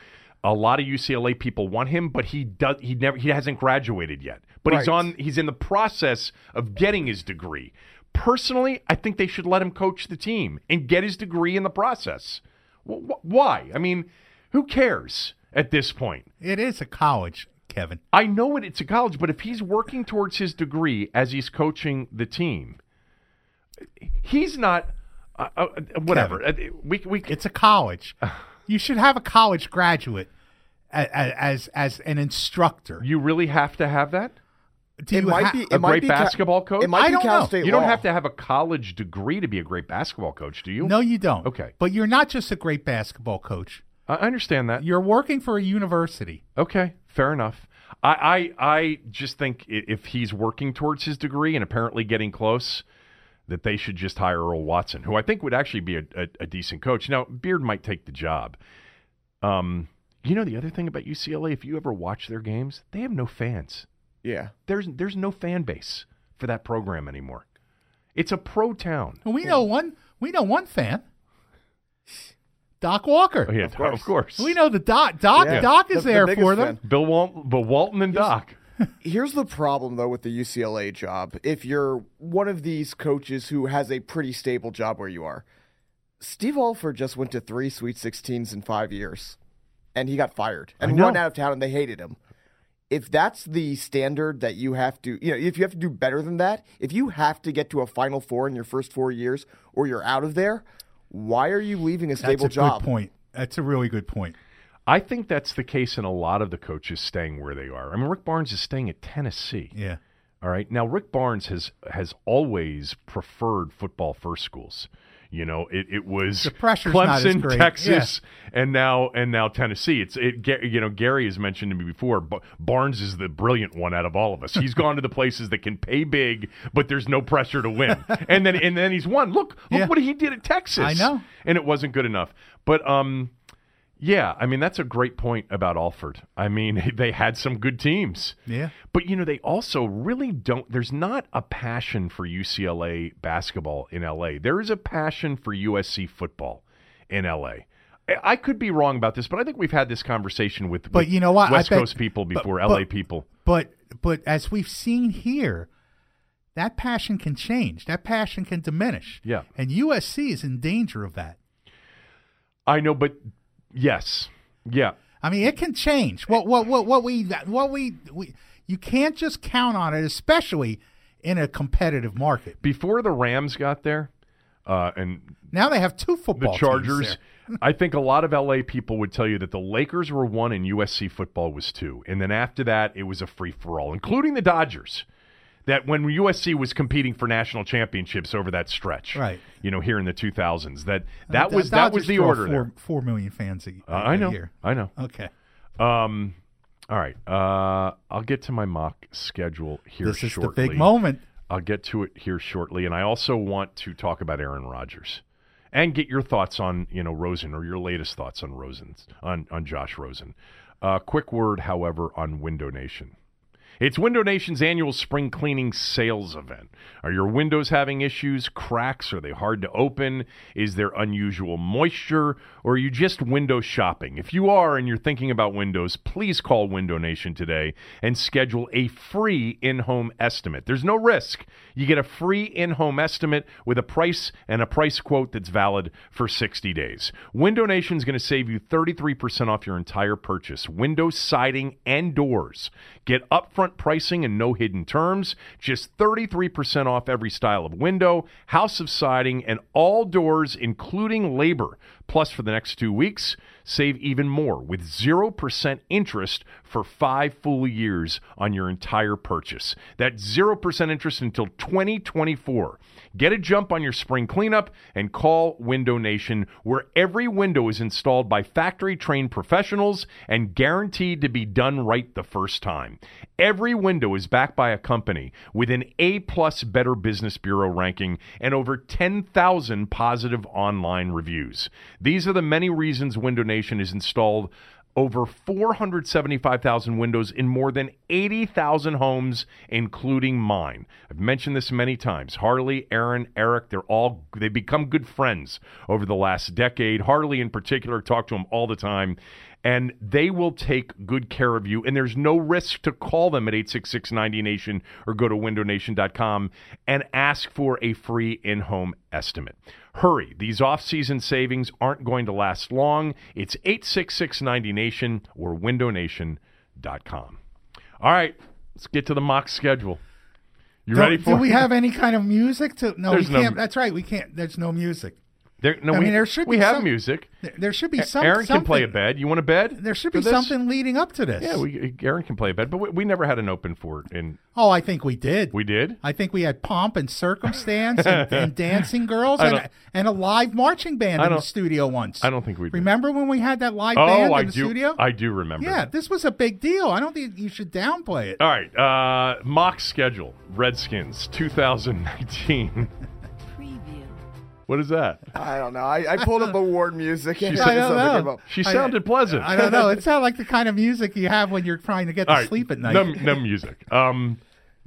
A lot of UCLA people want him, but he does. He never. He hasn't graduated yet. But he's on. He's in the process of getting his degree. Personally, I think they should let him coach the team and get his degree in the process. Wh- wh- Why? I mean, who cares at this point? it is a college, Kevin. I know it, it's a college, but if he's working towards his degree as he's coaching the team, he's not. Uh, uh, whatever. Uh, we we It's a college. [sighs] you should have a college graduate as as, as an instructor. you really have to have that. Do it you might ha- be it a might great be Ca- basketball coach? It might I be don't Cal know. State You don't law. have to have a college degree to be a great basketball coach, do you? No, you don't. Okay. But you're not just a great basketball coach. I I understand that. You're working for a university. Okay, fair enough. I, I I just think if he's working towards his degree and apparently getting close, that they should just hire Earl Watson, who I think would actually be a, a, a decent coach. Now Beard might take the job. Um, you know the other thing about UCLA, if you ever watch their games, they have no fans. Yeah. There's there's no fan base for that program anymore. It's a pro town. And we know one. We know one fan. Doc Walker. Oh, yeah, Of course. of course. We know the Doc. Doc. Yeah. Doc is The- the there biggest for them. fan. Bill Walton, Bill Walton and Doc. [laughs] Here's the problem though with the UCLA job. If you're one of these coaches who has a pretty stable job where you are, Steve Alford just went to three Sweet 16s in five years, and he got fired and know. run out of town, and they hated him. If that's the standard that you have to, you know, if you have to do better than that, if you have to get to a Final Four in your first four years, or you're out of there, why are you leaving a That's stable a job? good point. That's a really good point. I think that's the case in a lot of the coaches staying where they are. I mean, Rick Barnes is staying at Tennessee. Yeah. All right. Now, Rick Barnes has has always preferred football first schools. You know, it, it was The pressure's not as Clemson. Texas, and now and now Tennessee. It's it. You know, Gary has mentioned to me before. But Barnes is the brilliant one out of all of us. He's gone to the places that can pay big, but there's no pressure to win. and then and then he's won. Look, look Yeah. what he did at Texas. I know. and it wasn't good enough. But um, yeah, I mean that's a great point about Alford. I mean [laughs] they had some good teams. Yeah. But you know, they also really don't. There's not a passion for UCLA basketball in LA. There is a passion for USC football, in LA. I- could be wrong about this, but I think we've had this conversation with, But with you know what? West bet- Coast people before, but- LA people. But but as we've seen here, that passion can change. That passion can diminish. Yeah. And USC is in danger of that. I know, but yes, yeah. I mean, it can change. What what what what we what we, we you can't just count on it, especially in a competitive market. Before the Rams got there, uh, and Now they have two the football teams Chargers. I [laughs] think a lot of LA people would tell you that the Lakers were one and USC football was two. And then after that, it was a free for all, including the Dodgers. That when USC was competing for national championships over that stretch, Right. You know, here in the 2000s, that that The was that was the order four, there. Four million fans a, Uh, I know, year. I know. Okay. Um, all right, uh, I'll get to my mock schedule here This is shortly. the big moment. I'll get to it here shortly, and I also want to talk about Aaron Rodgers and get your thoughts on you know Rosen or your latest thoughts on Rosen's on on Josh Rosen. Uh, quick word, however, on Window Nation. It's Window Nation's annual spring cleaning sales event. Are your windows having issues, cracks? Are they hard to open? Is there unusual moisture? Or are you just window shopping? If you are and you're thinking about windows, please call Window Nation today and schedule a free in home estimate. There's no risk. You get a free in home estimate with a price and a price quote that's valid for 60 days. Window Nation is going to save you 33% off your entire purchase. Windows, siding, and doors. Get upfront pricing and no hidden terms. Just 33% off every style of window, house of siding, and all doors, including labor. Plus, for the next two weeks, save even more with 0% interest for five full years on your entire purchase. That's 0% interest until 2024. Get a jump on your spring cleanup and call Window Nation, where every window is installed by factory trained professionals and guaranteed to be done right the first time. Every window is backed by a company with an A plus Better Business Bureau ranking and over 10,000 positive online reviews. These are the many reasons Window Nation is installed over 475,000 windows in more than 80,000 homes, including mine. I've mentioned this many times. Harley, Aaron, Eric, they're all, they become good friends over the last decade. Harley, in particular, talk to him all the time. And they will take good care of you. And there's no risk to call them at 866 90 Nation or go to windownation.com and ask for a free in home estimate. Hurry, these off season savings aren't going to last long. It's 86690nation or windownation.com. All right, let's get to the mock schedule. You Do- ready for do, we have any kind of music to? No, There's we can't. mu- That's right. We can't. There's no music. There, no, I we, mean, there should we be have some- music. There- should be some. Aaron can play a something- bed. You want a bed? There should be something leading up to this. Yeah, we, Aaron can play a bed, but we, we never had an open for it. And oh, I think we did. we did. I think we had pomp and circumstance and, [laughs] and dancing girls and, and a live marching band in the studio once. I don't think we did. Remember when we had that live band Oh, I in the do. studio? I do remember. yeah, this was a big deal. I don't think you should downplay it. All right. Uh, mock schedule: Redskins 2019. What is that? I don't know. I, I pulled up award music and She [laughs] it said- said I don't know. about. She I- sounded pleasant. I don't know. It [laughs] sounded like the kind of music you have when you're trying to get to All right. sleep at night. No, no music. Um,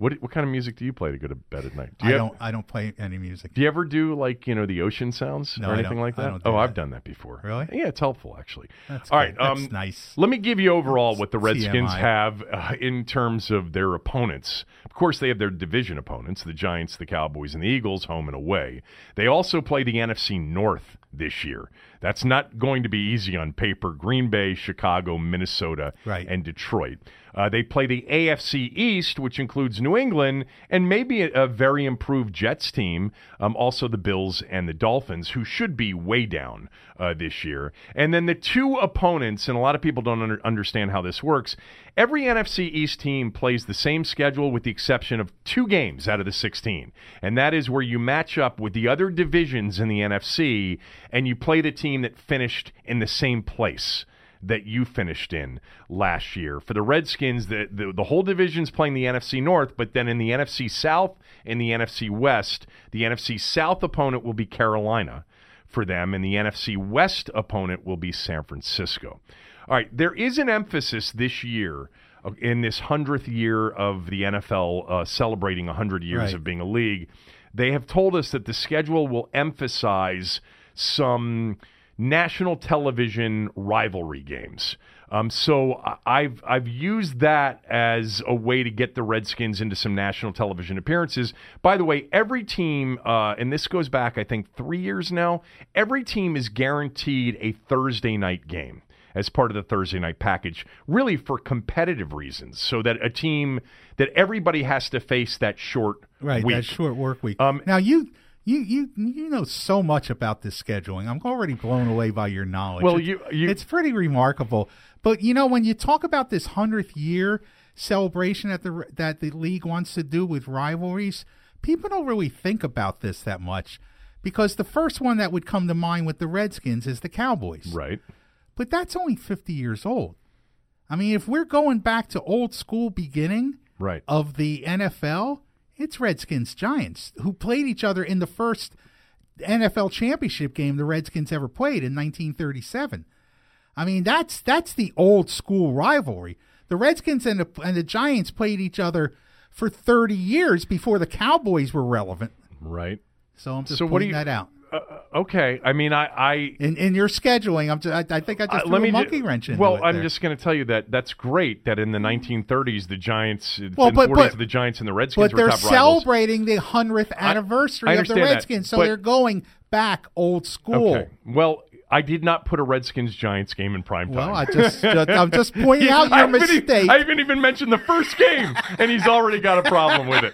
what what kind of music do you play to go to bed at night? Do you I have- don't. I don't play any music. Do you ever do like you know the ocean sounds No, or anything like I that? don't do oh, I've done that before. Really? Yeah, it's helpful actually. That's All right. That's um, nice. Let me give you overall what the Redskins TMI. have uh, in terms of their opponents. Of course, they have their division opponents: the Giants, the Cowboys, and the Eagles, home and away. They also play the NFC North this year. That's not going to be easy on paper. Green Bay, Chicago, Minnesota, Right. and Detroit. Uh, they play the AFC East, which includes New England and maybe a, a very improved Jets team, um, also the Bills and the Dolphins, who should be way down uh, this year. And then the two opponents, and a lot of people don't under, understand how this works. Every NFC East team plays the same schedule with the exception of two games out of the 16. And that is where you match up with the other divisions in the NFC and you play the team that finished in the same place that you finished in last year. For the Redskins, the, the, the whole division's playing the NFC North, but then in the NFC South and the NFC West, the NFC South opponent will be Carolina for them, and the NFC West opponent will be San Francisco. All right, there is an emphasis this year uh, in this 100th year of the NFL uh, celebrating 100 years Right. of being a league. They have told us that the schedule will emphasize some national television rivalry games. Um, so I've I've used that as a way to get the Redskins into some national television appearances. By the way, every team, uh, and this goes back I think three years now. Every team is guaranteed a Thursday night game as part of the Thursday night package, really for competitive reasons, so that a team that everybody has to face that short Right, week. that short work week. Um, now you you you you know so much about this scheduling. I'm already blown away by your knowledge. Well, It's- you- you- it's pretty remarkable. But you know when you talk about this hundredth year celebration that the that the league wants to do with rivalries, people don't really think about this that much because the first one that would come to mind with the Redskins is the Cowboys. right. But that's only 50 years old. I mean, if we're going back to old school beginning Right. of the NFL, it's Redskins Giants who played each other in the first NFL championship game the Redskins ever played in 1937. I mean, that's that's the old school rivalry. The Redskins and the and the Giants played each other for 30 years before the Cowboys were relevant. Right. So I'm just So pointing you- that out. Okay. I mean, I, I In in your scheduling, I'm just, I, I think I just Uh, threw let a me ju- monkey wrench into Well, I'm there. just going to tell you that that's great that in the 1930s the Giants, Well, but- 40s, but- the Giants and the Redskins But were they're top rivals. celebrating the hundredth anniversary I of the understand that, Redskins, so they're going back old school. Okay. Well, I did not put a Redskins Giants game in prime time. Well, I just, [laughs] I'm just pointing out I your e- mistake. I haven't even mentioned the first game, and he's already got a problem with it.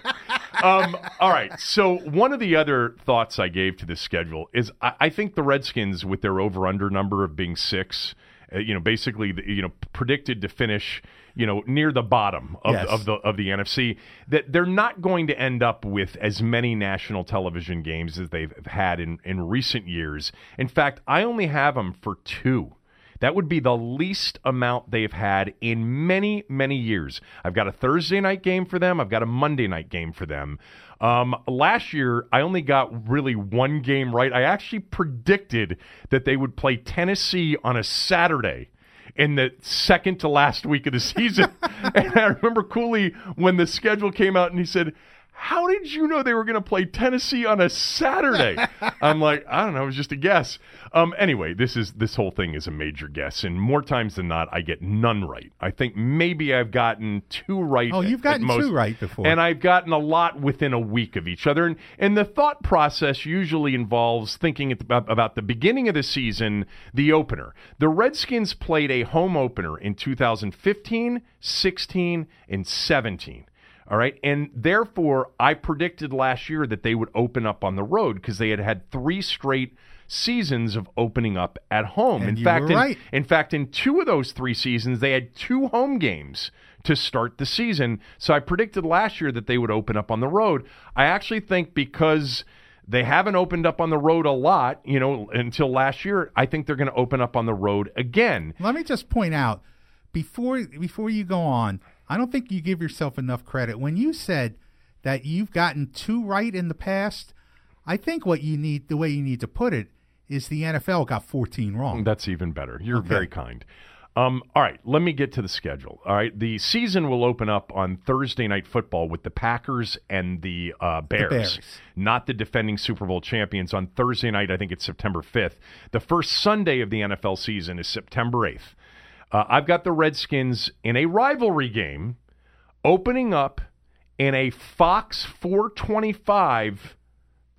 Um, all right. So one of the other thoughts I gave to this schedule is I, I think the Redskins, with their over/under number of being six, uh, you know, basically, the, you know, predicted to finish, you know, near the bottom of, Yes. of the of the NFC, that they're not going to end up with as many national television games as they've had in in recent years. In fact, I only have them for two. That would be the least amount they've had in many, many years. I've got a Thursday night game for them. I've got a Monday night game for them. Um, last year, I only got really one game right. I actually predicted that they would play Tennessee on a Saturday in the second to last week of the season. [laughs] and I remember Cooley when the schedule came out and he said, how did you know they were going to play Tennessee on a Saturday? [laughs] I'm like, I don't know, it was just a guess. Um, anyway, this is this whole thing is a major guess, and more times than not, I get none right. I think maybe I've gotten two right. Oh, you've gotten most, two right before. and I've gotten a lot within a week of each other. And, and the thought process usually involves thinking at the- about, about the beginning of the season, the opener. The Redskins played a home opener in 2015, 16, and 17. All right. And therefore, I predicted last year that they would open up on the road because they had had three straight seasons of opening up at home. And in fact, were in, in fact, in two of those three seasons, they had two home games to start the season. So I predicted last year that they would open up on the road. I actually think because they haven't opened up on the road a lot, you know, until last year, I think they're going to open up on the road again. Let me just point out before before you go on, I don't think you give yourself enough credit when you said that you've gotten two right in the past. I think what you need, the way you need to put it, is the NFL got 14 wrong. That's even better. You're very kind. Um, all right, let me get to the schedule. All right, the season will open up on Thursday night football with the Packers and the uh, Bears, Bears. not the defending Super Bowl champions. On Thursday night, I think it's September 5th. The first Sunday of the NFL season is September 8th. Uh, I've got the Redskins in a rivalry game opening up in a Fox 425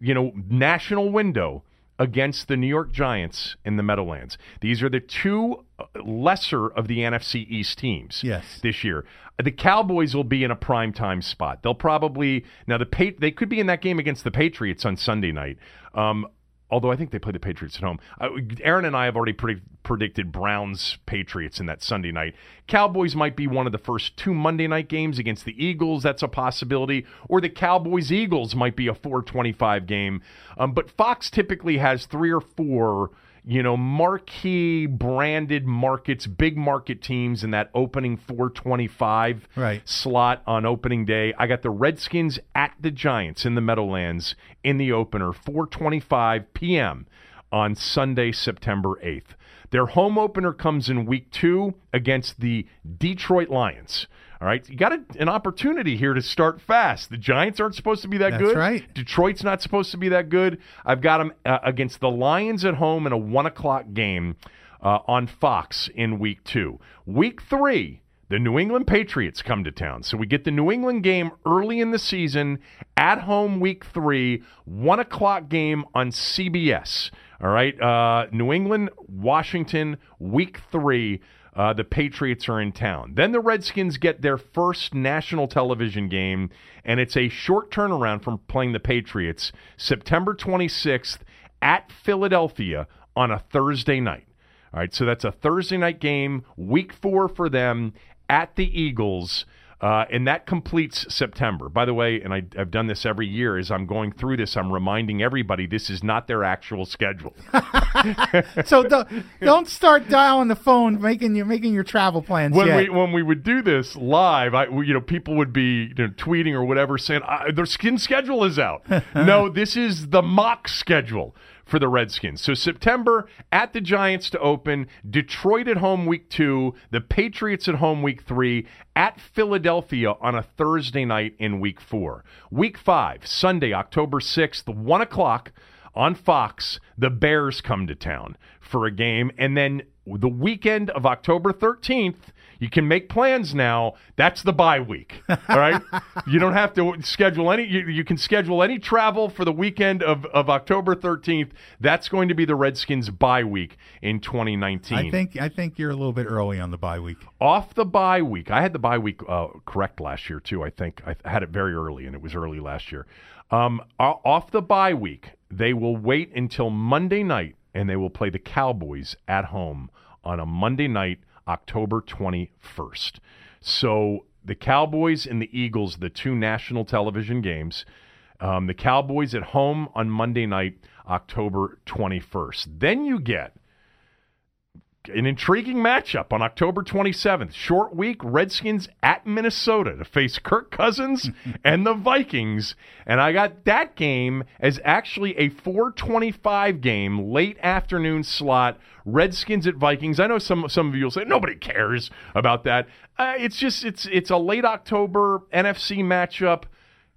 you know, national window against the New York Giants in the Meadowlands. These are the two uh, lesser of the NFC East teams Yes. this year. The Cowboys will be in a prime time spot. They'll probably now the pa- they could be in that game against the Patriots on Sunday night. Um, although I think they play the Patriots at home. Uh, Aaron and I have already predict- predicted Browns Patriots in that Sunday night. Cowboys might be one of the first two Monday night games against the Eagles. That's a possibility. Or the Cowboys Eagles might be a 425 game. Um, but Fox typically has three or four you know, marquee branded markets, big market teams in that opening 425 Right. slot on opening day. I got the Redskins at the Giants in the Meadowlands in the opener, 425 p.m. on Sunday, September 8th. Their home opener comes in week two against the Detroit Lions. All right, you got a, an opportunity here to start fast. The Giants aren't supposed to be that That's good. right. Detroit's not supposed to be that good. I've got them uh, against the Lions at home in a one o'clock game uh, on Fox in week two. Week three, the New England Patriots come to town. So we get the New England game early in the season at home week three, one o'clock game on CBS. All right. Uh, New England, Washington, week three. Uh, the Patriots are in town. Then the Redskins get their first national television game, and it's a short turnaround from playing the Patriots. September 26th at Philadelphia on a Thursday night. All right, so that's a Thursday night game, week four for them at the Eagles. Uh, and that completes September. By the way, and I, I've done this every year as I'm going through this, I'm reminding everybody this is not their actual schedule. [laughs] So don't, don't start dialing the phone, making you making your travel plans when yet. we when we would do this live, I you know people would be you know, tweeting or whatever saying "Ah, their skin schedule is out. [laughs] no, this is the mock schedule for the Redskins. So September at the Giants to open, Detroit at home week two, the Patriots at home week three, at Philadelphia on a Thursday night in week four. Week five, Sunday, October sixth, one o'clock on Fox, the Bears come to town for a game. And then the weekend of October 13th, you can make plans now. That's the bye week. All right. [laughs] you don't have to schedule any, you, you can schedule any travel for the weekend of, of October 13th. That's going to be the Redskins bye week in 2019 I think I think you're a little bit early on the bye week. off the bye week. I had the bye week uh, correct last year too. I think I had it very early, and it was early last year. Um, off the bye week, they will wait until Monday night, and they will play the Cowboys at home on a Monday night, October twenty first. So the Cowboys and the Eagles, the two national television games. Um, the Cowboys at home on Monday night, October 21st. Then you get an intriguing matchup on October 27th. Short week, Redskins at Minnesota to face Kirk Cousins [laughs] and the Vikings. And I got that game as actually a 425 game, late afternoon slot. Redskins at Vikings. I know some some of you will say nobody cares about that. Uh, it's just it's it's a late October NFC matchup.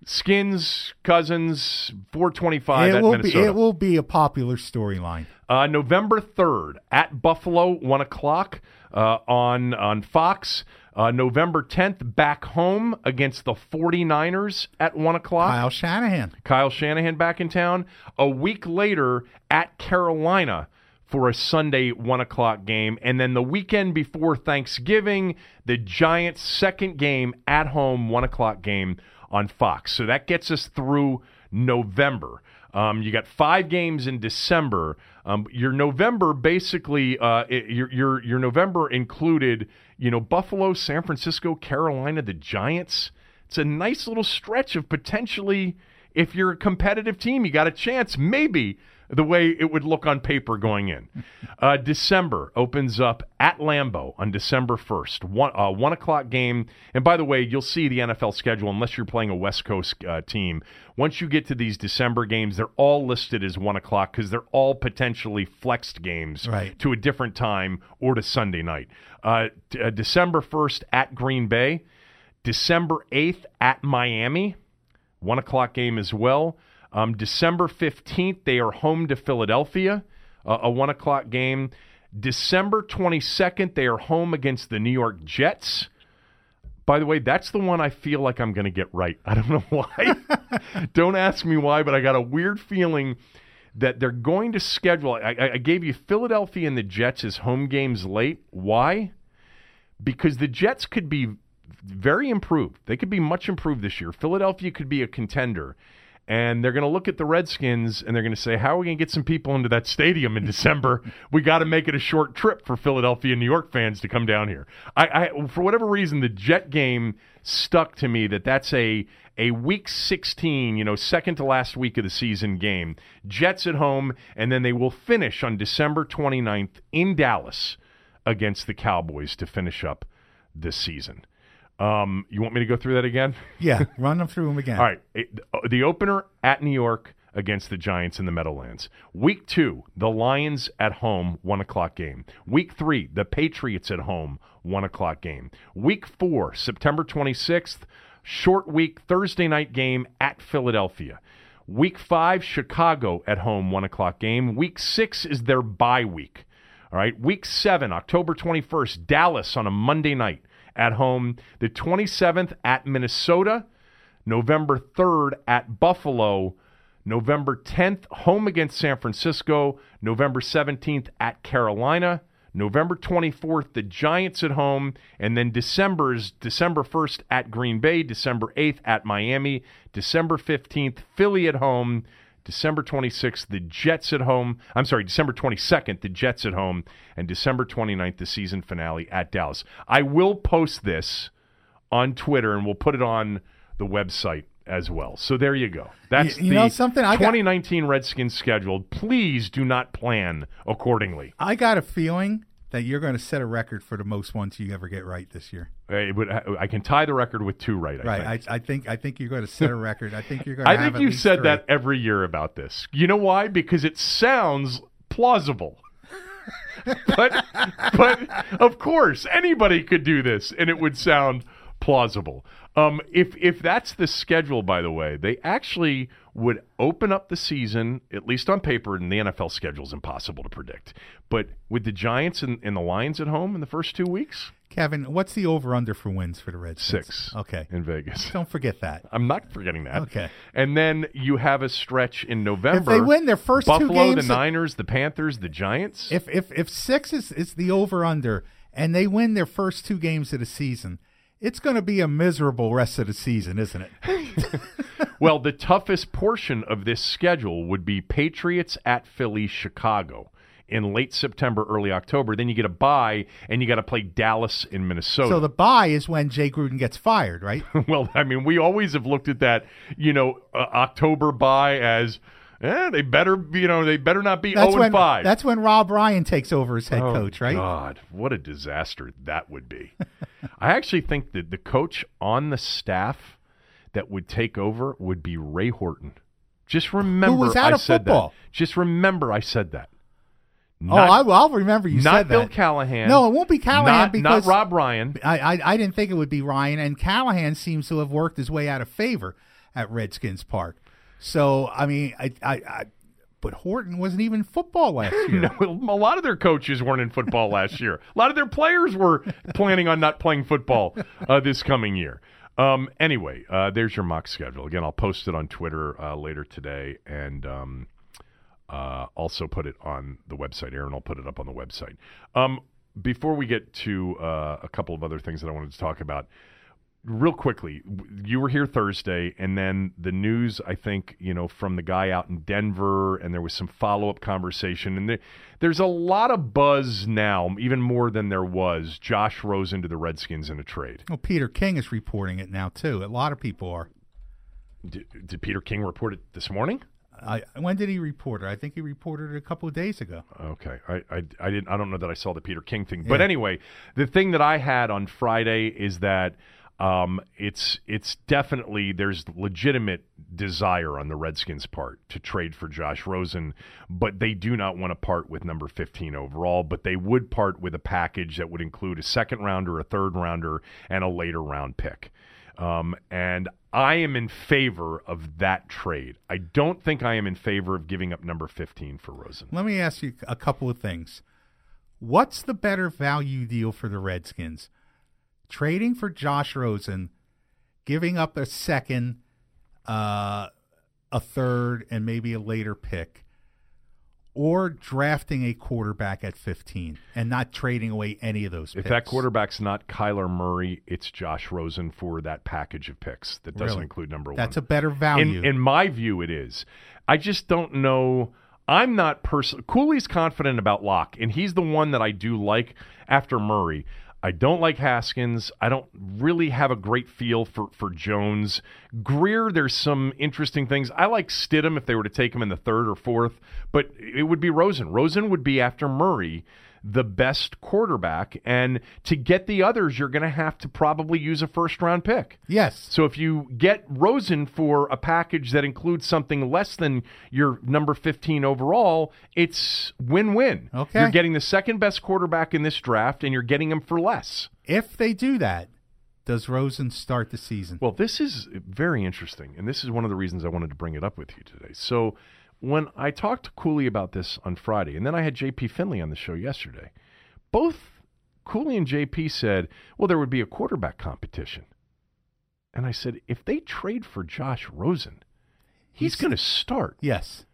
Skins, Cousins, 425 It at will Minnesota. be it will be a popular storyline. Uh, November 3rd at Buffalo, 1 o'clock uh, on, on Fox. Uh, November 10th, back home against the 49ers at 1 o'clock. Kyle Shanahan. Kyle Shanahan back in town. A week later at Carolina for a Sunday one o'clock game. And then the weekend before Thanksgiving, the Giants' second game at home, one o'clock game on Fox. So that gets us through November. Um, you got five games in December. Um, your November basically, uh, your your your November included, you know, Buffalo, San Francisco, Carolina, the Giants. It's a nice little stretch of potentially, if you're a competitive team, you got a chance, maybe the way it would look on paper going in. Uh, December opens up at Lambeau on December 1st, one, uh, one o'clock game. And by the way, you'll see the NFL schedule unless you're playing a West Coast uh, team. Once you get to these December games, they're all listed as one o'clock because they're all potentially flexed games Right. to a different time or to Sunday night. Uh, d- uh, December 1st at Green Bay. December 8th at Miami, one o'clock game as well. Um, December 15th, they are home to Philadelphia, uh, a one o'clock game. December 22nd, they are home against the New York Jets. By the way, that's the one I feel like I'm going to get right. [laughs] I don't know why. [laughs] don't ask me why, but I got a weird feeling that they're going to schedule. I, I- I gave you Philadelphia and the Jets as home games late. Why? because the Jets could be very improved. They could be much improved this year. Philadelphia could be a contender. And they're going to look at the Redskins and they're going to say, How are we going to get some people into that stadium in December? we got to make it a short trip for Philadelphia and New York fans to come down here. I, I, for whatever reason, the Jet game stuck to me that that's a, a week 16, you know, second to last week of the season game. Jets at home, and then they will finish on December 29th in Dallas against the Cowboys to finish up this season. Um, you want me to go through that again? [laughs] Yeah, run them through them again. All right. It- the opener at New York against the Giants in the Meadowlands. Week two, the Lions at home, 1 o'clock game. Week three, the Patriots at home, 1 o'clock game. Week four, September 26th, short week, Thursday night game at Philadelphia. Week five, Chicago at home, 1 o'clock game. Week six is their bye week. All right. Week seven, October 21st, Dallas on a Monday night at home. The 27th at Minnesota. November 3rd at Buffalo. November 10th, home against San Francisco. November 17th at Carolina. November 24th, the Giants at home, and then December's December 1st at Green Bay, December 8th at Miami, December 15th, Philly at home, December 26th, the Jets at home. I'm sorry, December 22nd, the Jets at home, and December 29th, the season finale at Dallas. I will post this on Twitter and we'll put it on the website as well. So there you go. That's You- you the know something? I got- 2019 Redskins schedule. Please do not plan accordingly. I got a feeling that you're going to set a record for the most ones you ever get right this year. Uh, It would, I can tie the record with two right. I Right. think. I, I think I think you're going to set a record. I think you're going [laughs] to. I think you've said three. that every year about this. You know why? Because it sounds plausible. [laughs] but but of course anybody could do this and it would sound plausible. Um, if if that's the schedule, by the way, they actually would open up the season at least on paper. And the NFL schedule is impossible to predict. But with the Giants and, and the Lions at home in the first two weeks, Kevin, what's the over under for wins for the Redskins? six. Okay. in Vegas. Don't forget that. I'm not forgetting that. Okay. And then you have a stretch in November. If they win their first two Buffalo, games- the Niners, the Panthers, the Giants. If if if six is, is the over under and they win their first two games of the season, it's going to be a miserable rest of the season, isn't it? [laughs] well, the toughest portion of this schedule would be Patriots at Philly, Chicago in late September, early October. Then you get a bye, and you got to play Dallas in Minnesota. so the bye is when Jay Gruden gets fired, right? [laughs] well, I mean, we always have looked at that, you know, uh, October bye as. Eh, they better, you know, they better not be That's zero when and five. that's when Rob Ryan takes over as head Oh, coach, right? God, what a disaster that would be. [laughs] I actually think that the coach on the staff that would take over would be Ray Horton. Just remember, who was out I of said football. that. Just remember, I said that. oh, I, I'll remember you not said Bill that. Callahan. No, it won't be Callahan not, because not Rob Ryan. I, I I didn't think it would be Ryan, and Callahan seems to have worked his way out of favor at Redskins Park. So I mean, I I, I but Horton wasn't even football last [laughs] year. No, a lot of their coaches weren't in football last year. A lot of their players were planning on not playing football uh, this coming year. Um, anyway, uh, there's your mock schedule. Again, I'll post it on Twitter uh, later today and um, uh, also put it on the website. Aaron I'll put it up on the website. Um, before we get to uh, a couple of other things that I wanted to talk about, real quickly, you were here Thursday, and then the news, I think, you know, from the guy out in Denver, and there was some follow up conversation. And there, there's a lot of buzz now, even more than there was. Josh Rosen to the Redskins in a trade. Well, Peter King is reporting it now too. A lot of people are. Did, did Peter King report it this morning? I, when did he report it? I think he reported it a couple of days ago. Okay, I, I, I didn't I don't know that I saw the Peter King thing, but anyway, the thing that I had on Friday is that um, it's it's definitely there's legitimate desire on the Redskins' part to trade for Josh Rosen, but they do not want to part with number 15 overall, but they would part with a package that would include a second rounder, a third rounder, and a later round pick. Um, and I am in favor of that trade. I don't think I am in favor of giving up number 15 for Rosen. Let me ask you a couple of things. What's the better value deal for the Redskins? Trading for Josh Rosen, giving up a second, uh, a third, and maybe a later pick, or drafting a quarterback at 15 and not trading away any of those If that quarterback's not Kyler Murray, it's Josh Rosen for that package of picks that doesn't Really? include number one. That's a better value. in, in my view, it is. I just don't know. I'm not person. Cooley's confident about Lock, and he's the one that I do like after Murray. I don't like Haskins. I don't really have a great feel for, for Jones. Grier, there's some interesting things. I like Stidham if they were to take him in the third or fourth, but it would be Rosen. Rosen would be after Murray the best quarterback. And to get the others, you're going to have to probably use a first round pick. Yes. So if you get Rosen for a package that includes something less than your number 15 overall, it's win win. Okay. You're getting the second best quarterback in this draft, and you're getting him for less. If they do that, does Rosen start the season? Well, this is very interesting, and this is one of the reasons I wanted to bring it up with you today. So, when I talked to Cooley about this on Friday, and then I had JP Finlay on the show yesterday, both Cooley and JP said, well, there would be a quarterback competition. And I said, if they trade for Josh Rosen, he's He's- going to start. yes.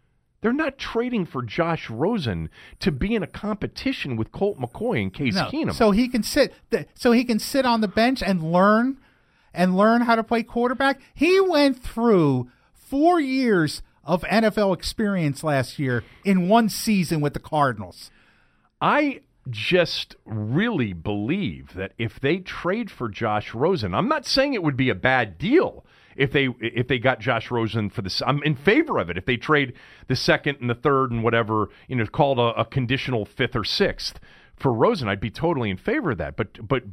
They're not trading for Josh Rosen to be in a competition with Colt McCoy and Case No. Keenum. So he can sit. So he can sit on the bench and learn, and learn how to play quarterback. He went through four years of NFL experience last year in one season with the Cardinals. I just really believe that if they trade for Josh Rosen, I'm not saying it would be a bad deal if they if they got Josh Rosen for this. I'm in favor of it. If they trade the second and the third and whatever, you know, called a, a conditional fifth or sixth for Rosen, I'd be totally in favor of that. But but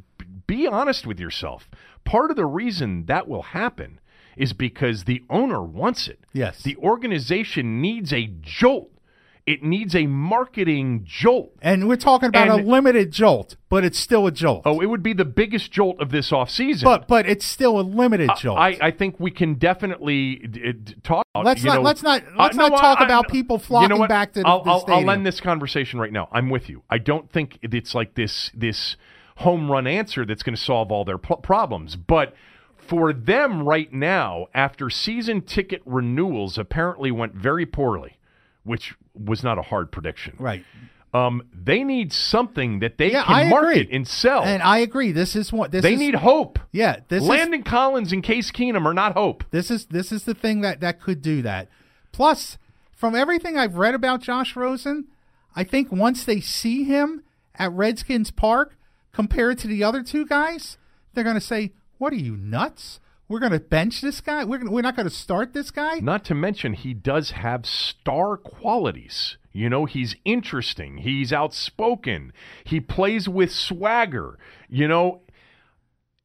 be honest with yourself. Part of the reason that will happen is because the owner wants it. Yes. The organization needs a jolt. It needs a marketing jolt. And we're talking about a limited jolt, but it's still a jolt. Oh, it would be the biggest jolt of this offseason. but but it's still a limited jolt. I, I think we can definitely d- d- talk. about, Let's not- know- let's not- Uh, let's no, not talk I- about I- people you know flocking back to the- I'll, the I'll, I'll end this conversation right now. I'm with you. I don't think it's like this this home run answer that's going to solve all their pro- problems, but. For them right now, after season ticket renewals apparently went very poorly, which was not a hard prediction. right. Um, they need something that they Yeah, can I market agree. and sell. And I agree. This is what this they is. need hope. Yeah, this is Landon Collins and Case Keenum are not hope. This is this is the thing that that could do that. Plus, from everything I've read about Josh Rosen, I think once they see him at Redskins Park compared to the other two guys, they're going to say, "What are you nuts? We're going to bench this guy. We're gonna, we're not going to start this guy." Not to mention, he does have star qualities. You know, he's interesting. He's outspoken. He plays with swagger. You know,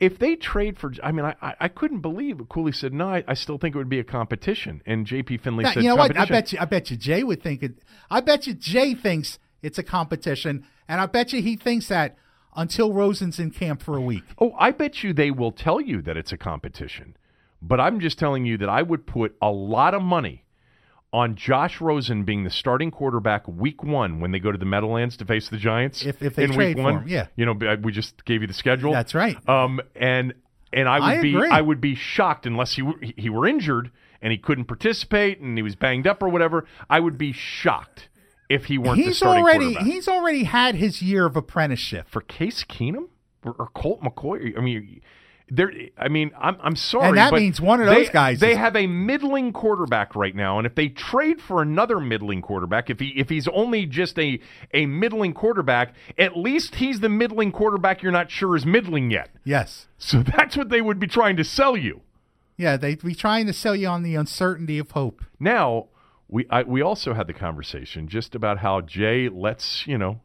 if they trade for, I mean, I, I, couldn't believe it. Cooley said, no, I, I still think it would be a competition. And J.P. Finlay Now, said, you know what? I bet you. I bet you Jay would think it. I bet you Jay thinks it's a competition, and I bet you he thinks that until Rosen's in camp for a week. Oh, I bet you they will tell you that it's a competition. But I'm just telling you that I would put a lot of money on Josh Rosen being the starting quarterback week one when they go to the Meadowlands to face the Giants. If- if they in trade week for one, him, yeah. You know, uh, we just gave you the schedule. That's right. Um, and and I would I be. I would be shocked unless he were, he were injured and he couldn't participate and he was banged up or whatever. I would be shocked if he weren't the He's already quarterback. he's already had his year of apprenticeship. for Case Keenum or, or Colt McCoy. I mean, there. I mean, I'm I'm sorry, And that means one of they- those guys They is- have a middling quarterback right now, and if they trade for another middling quarterback, if he if he's only just a a middling quarterback, at least he's the middling quarterback you're not sure is middling yet. Yes. So [laughs] that's what they would be trying to sell you. Yeah, they'd be trying to sell you on the uncertainty of hope. Now, we I, we also had the conversation just about how Jay lets you know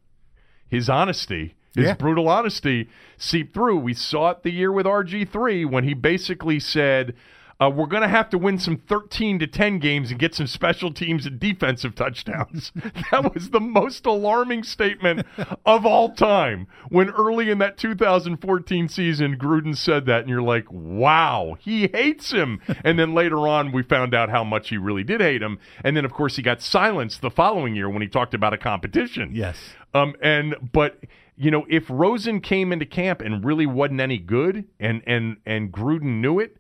his honesty, his Yeah. brutal honesty, seep through. We saw it the year with RG three when he basically said. Uh, we're going to have to win some 13 to 10 games and get some special teams and defensive touchdowns. [laughs] that was the most alarming statement of all time. When early in that 2014 season, Gruden said that, and you're like, wow, he hates him. and then later on, we found out how much he really did hate him. And then, of course, he got silenced the following year when he talked about a competition. Yes. Um, and but you know, if Rosen came into camp and really wasn't any good, and and and Gruden knew it,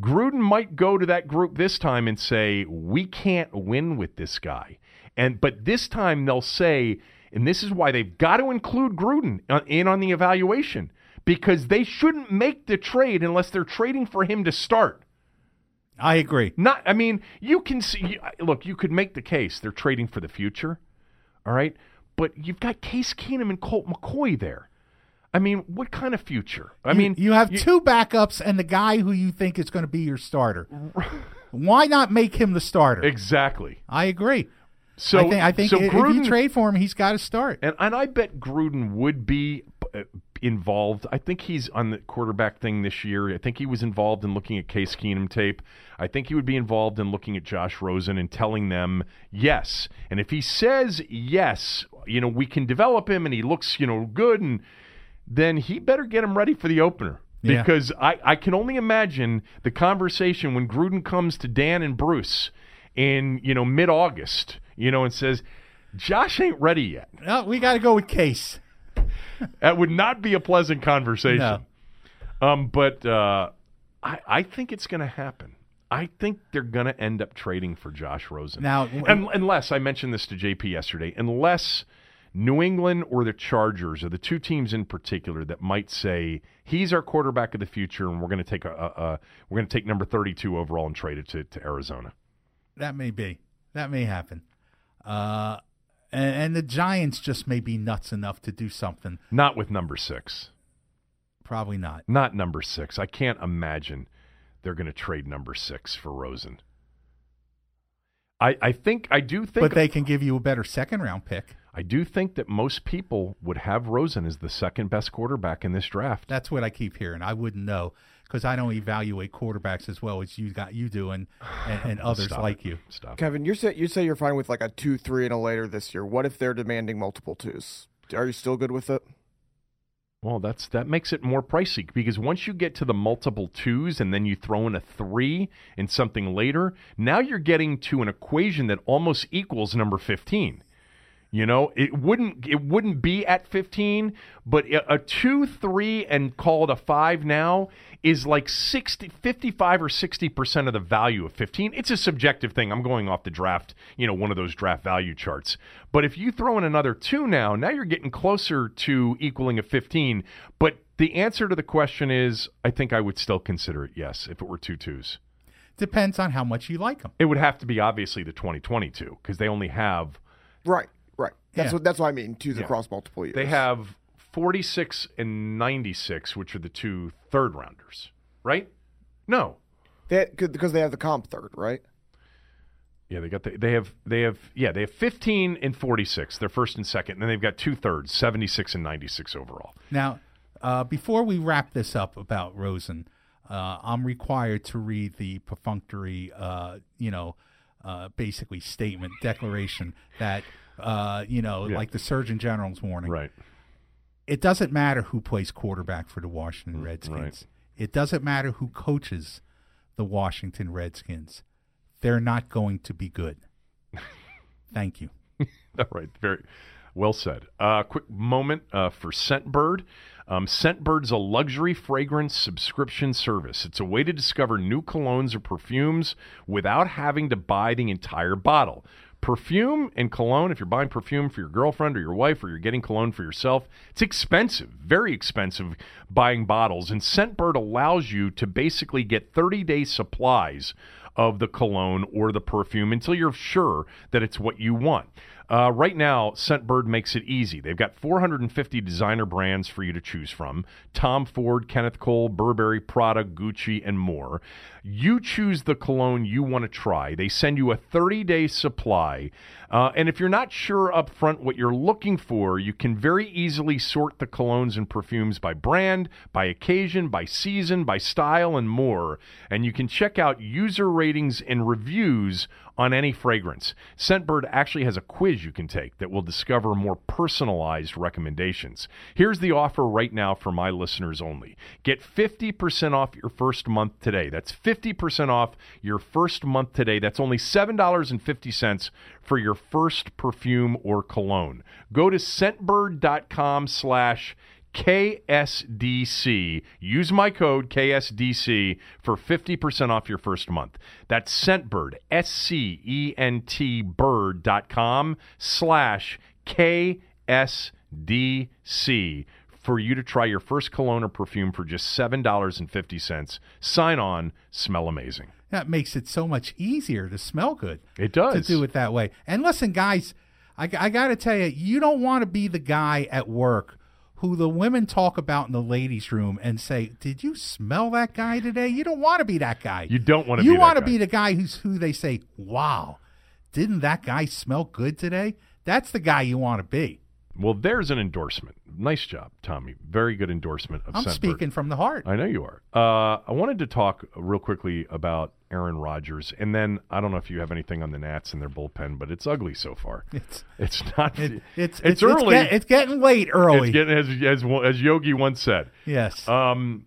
Gruden might go to that group this time and say, "We can't win with this guy." And but this time they'll say, and this is why they've got to include Gruden uh, in on the evaluation because they shouldn't make the trade unless they're trading for him to start. I agree. Not, I mean, you can see. Look, you could make the case they're trading for the future, all right. But you've got Case Keenum and Colt McCoy there. I mean, what kind of future? I You- mean, you have two backups and the guy who you think is going to be your starter. [laughs] Why not make him the starter? exactly. I agree. So I think, I think so if, if Gruden, you trade for him, he's got to start. and and I bet Gruden would be uh, involved. I think he's on the quarterback thing this year. I think he was involved in looking at Case Keenum tape. I think he would be involved in looking at Josh Rosen and telling them yes. And if he says yes, you know we can develop him and he looks you know good, and then he better get him ready for the opener. Yeah. Because I, I can only imagine the conversation when Gruden comes to Dan and Bruce in you know mid August, you know, and says, Josh ain't ready yet. No, we got to go with Case. [laughs] That would not be a pleasant conversation. No. Um, but uh, I, I think it's going to happen. I think they're going to end up trading for Josh Rosen. Now- Un- unless I mentioned this to JP yesterday, unless New England or the Chargers are the two teams in particular that might say he's our quarterback of the future, and we're going to take a, a, a we're going to take number thirty-two overall and trade it to, to Arizona. That may be. That may happen. Uh, and, and the Giants just may be nuts enough to do something. Not with number six. Probably not. Not number six. I can't imagine they're going to trade number six for Rosen. I, I think I do think But they can give you a better second round pick. I do think that most people would have Rosen as the second best quarterback in this draft. That's what I keep hearing. I wouldn't know because I don't evaluate quarterbacks as well as you got you do and, and, and [sighs] others Stop like it. you. Stop. Kevin, you say you say you're fine with like a two, three, and a later this year. What if they're demanding multiple twos? Are you still good with it? Well, that's that makes it more pricey because once you get to the multiple twos and then you throw in a three and something later, now you're getting to an equation that almost equals number fifteen. You know, it wouldn't it wouldn't be at 15, but a a 2 3 and call it a 5 now is like 60 55 or 60% of the value of 15. It's a subjective thing. I'm going off the draft, you know, one of those draft value charts. But if you throw in another 2 now, now you're getting closer to equaling a 15, but the answer to the question is I think I would still consider it yes if it were two twos. Depends on how much you like them. It would have to be obviously the 2022 because they only have Right, right. That's Yeah. what that's what I mean. Twos Yeah. across multiple years. They have 46 and 96, which are the two third rounders, right? No. they because they have the comp third, right? Yeah, they got the, they have they have yeah they have 15 and 46. They're first and second, and then they've got two thirds, 76 and 96 overall. Now, uh, before we wrap this up about Rosen, uh, I'm required to read the perfunctory, uh, you know, uh, basically statement, declaration that, uh, you know, Yeah. like the Surgeon General's warning. Right. It doesn't matter who plays quarterback for the Washington Redskins. Mm, right. It doesn't matter who coaches the Washington Redskins. They're not going to be good. [laughs] Thank you. All right, very well said. Uh, quick moment uh, for Scentbird. Um, Scentbird's a luxury fragrance subscription service. It's a way to discover new colognes or perfumes without having to buy the entire bottle. Perfume and cologne, if you're buying perfume for your girlfriend or your wife or you're getting cologne for yourself, it's expensive, very expensive buying bottles. And Scentbird allows you to basically get 30 day supplies of the cologne or the perfume until you're sure that it's what you want. Uh, right now, Scentbird makes it easy. They've got 450 designer brands for you to choose from Tom Ford, Kenneth Cole, Burberry, Prada, Gucci, and more. You choose the cologne you want to try. They send you a 30 day supply. Uh, and if you're not sure up front what you're looking for, you can very easily sort the colognes and perfumes by brand, by occasion, by season, by style, and more. And you can check out user ratings and reviews on any fragrance. Scentbird actually has a quiz you can take that will discover more personalized recommendations. Here's the offer right now for my listeners only. Get 50% off your first month today. That's 50% off your first month today. That's only $7.50 for your first perfume or cologne. Go to scentbird.com slash KSDC. Use my code KSDC for 50% off your first month. That's Scentbird, S C E N T bird.com slash KSDC for you to try your first cologne or perfume for just $7.50. Sign on, smell amazing. That makes it so much easier to smell good. It does. to do it that way. And listen, guys, I, I got to tell you, you don't want to be the guy at work who the women talk about in the ladies' room and say, "Did you smell that guy today?" You don't want to be that guy. You don't wanna You be that wanna guy. be the guy who's who they say, "Wow." didn't that guy smell good today? That's the guy you want to be. Well, there's an endorsement. Nice job, Tommy. Very good endorsement of I'm Scentbird. speaking from the heart. I know you are. Uh, I wanted to talk real quickly about Aaron Rodgers, and then I don't know if you have anything on the Nats and their bullpen, but it's ugly so far. [laughs] It's It's not. it, it's, it's early. It's, get- it's getting late early. It's getting as as as Yogi once said. yes. Um,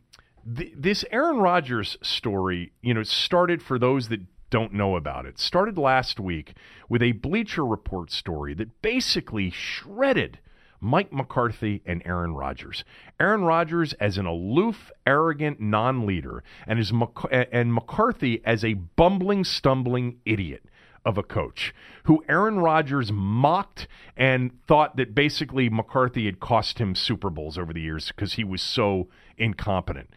th- this Aaron Rodgers story, you know, started for those that don't know about it. Started last week with a Bleacher Report story that basically shredded Mike McCarthy and Aaron Rodgers. Aaron Rodgers as an aloof, arrogant non-leader, and as Mc- and McCarthy as a bumbling, stumbling idiot of a coach who Aaron Rodgers mocked and thought that basically McCarthy had cost him Super Bowls over the years because he was so incompetent.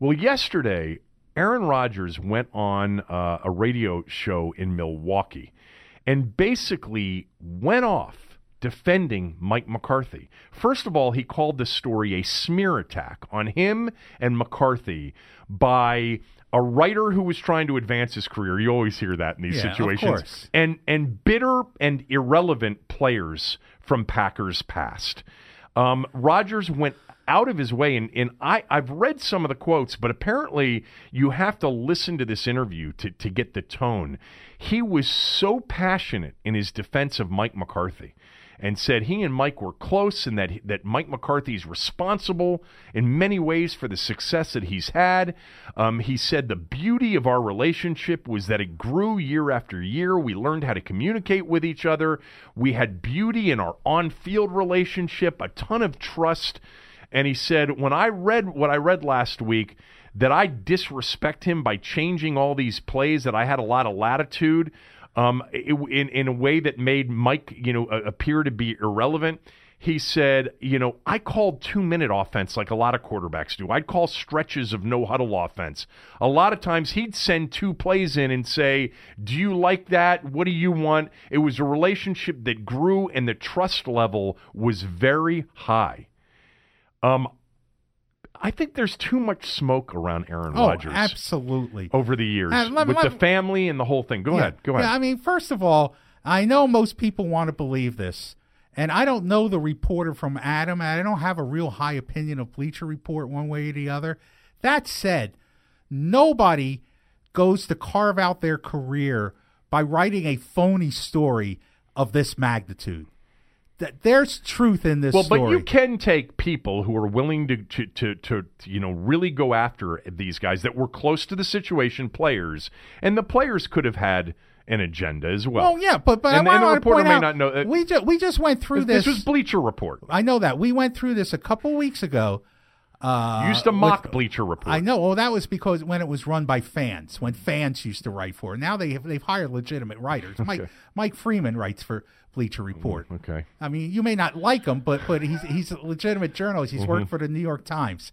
Well, yesterday, Aaron Rodgers went on uh, a radio show in Milwaukee and basically went off defending Mike McCarthy. First of all, he called this story a smear attack on him and McCarthy by a writer who was trying to advance his career. You always hear that in these Yeah, situations. And and bitter and irrelevant players from Packers past. Um, Rodgers went out of his way, and, and I, I've read some of the quotes, but apparently you have to listen to this interview to, to get the tone. He was so passionate in his defense of Mike McCarthy and said he and Mike were close and that, that Mike McCarthy is responsible in many ways for the success that he's had. Um, he said the beauty of our relationship was that it grew year after year. We learned how to communicate with each other. We had beauty in our on field relationship, a ton of trust. And he said, when I read what I read last week, that I disrespect him by changing all these plays, that I had a lot of latitude um, in, in a way that made Mike, you know, appear to be irrelevant. He said, you know, I called two minute offense like a lot of quarterbacks do. I'd call stretches of no huddle offense. A lot of times he'd send two plays in and say, Do you like that? What do you want? It was a relationship that grew and the trust level was very high. Um, I think there's too much smoke around Aaron oh, Rodgers absolutely. over the years Uh, let with let the family and the whole thing. Go Yeah. ahead. Go ahead. Yeah, I mean, first of all, I know most people want to believe this, and I don't know the reporter from Adam. and I don't have a real high opinion of Bleacher Report one way or the other. That said, nobody goes to carve out their career by writing a phony story of this magnitude. That there's truth in this well, story. but you can take people who are willing to, to, to, to, you know, really go after these guys that were close to the situation, players, and the players could have had an agenda as well. Oh yeah, but but And- I and the reporter may out, not know that- we just we just went through this, this. was Bleacher Report. I know that we went through this a couple weeks ago. Uh, used to mock with- Bleacher Report. I know. Well, that was because when it was run by fans, when fans used to write for it. Now they have, they've hired legitimate writers. Mike Mike Freeman writes for Bleacher Report. Okay. I mean, you may not like him, but but he's he's a legitimate journalist. He's Mm-hmm. worked for the New York Times,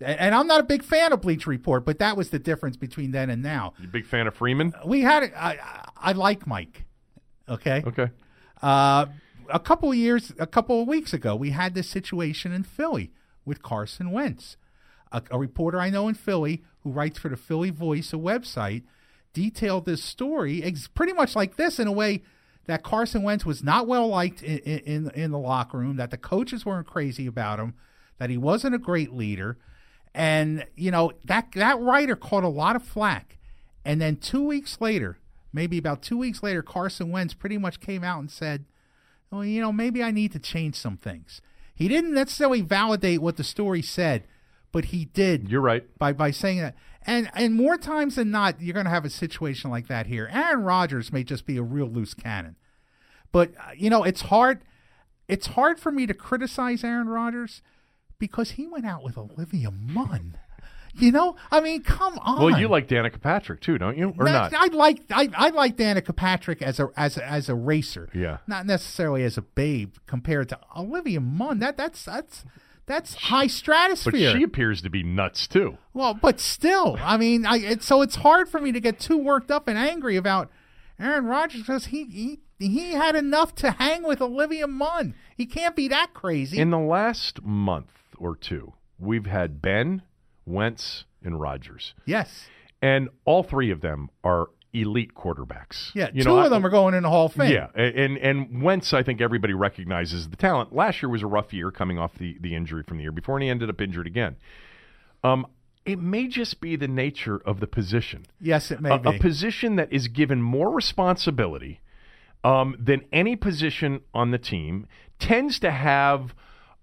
and, and I'm not a big fan of Bleacher Report, but that was the difference between then and now. You big fan of Freeman? We had it. I I, like Mike. Okay. Okay. Uh, a couple of years, a couple of weeks ago, we had this situation in Philly with Carson Wentz. A, a reporter I know in Philly who writes for the Philly Voice, a website, detailed this story ex- pretty much like this in a way that Carson Wentz was not well liked in, in in the locker room, that the coaches weren't crazy about him, that he wasn't a great leader, and you know that that writer caught a lot of flack. And then two weeks later, maybe about two weeks later, Carson Wentz pretty much came out and said, well, you know, maybe I need to change some things. He didn't necessarily validate what the story said, but he did You're right. by by saying that. And and more times than not, you're going to have a situation like that here. Aaron Rodgers may just be a real loose cannon, but uh, you know, it's hard. It's hard for me to criticize Aaron Rodgers because he went out with Olivia Munn. You know, I mean, come on. Well, you like Danica Patrick too, don't you? Or No, not? I like I, I like Danica Patrick as a as a, as a racer. Yeah. Not necessarily as a babe compared to Olivia Munn. That that's that's that's high But stratosphere. she appears to be nuts too. well, but still, I mean, I it, so it's hard for me to get too worked up and angry about Aaron Rodgers because he he he had enough to hang with Olivia Munn. He can't be that crazy. In the last month or two, we've had Ben, Wentz, and Rodgers. yes. And all three of them are elite quarterbacks. Yeah, you two know, of I- them are going in the Hall of Fame. Yeah, and and Wentz, I think everybody recognizes the talent. Last year was a rough year, coming off the the injury from the year before, and he ended up injured again. Um, it may just be the nature of the position. Yes, it may A, be. a position that is given more responsibility um, than any position on the team tends to have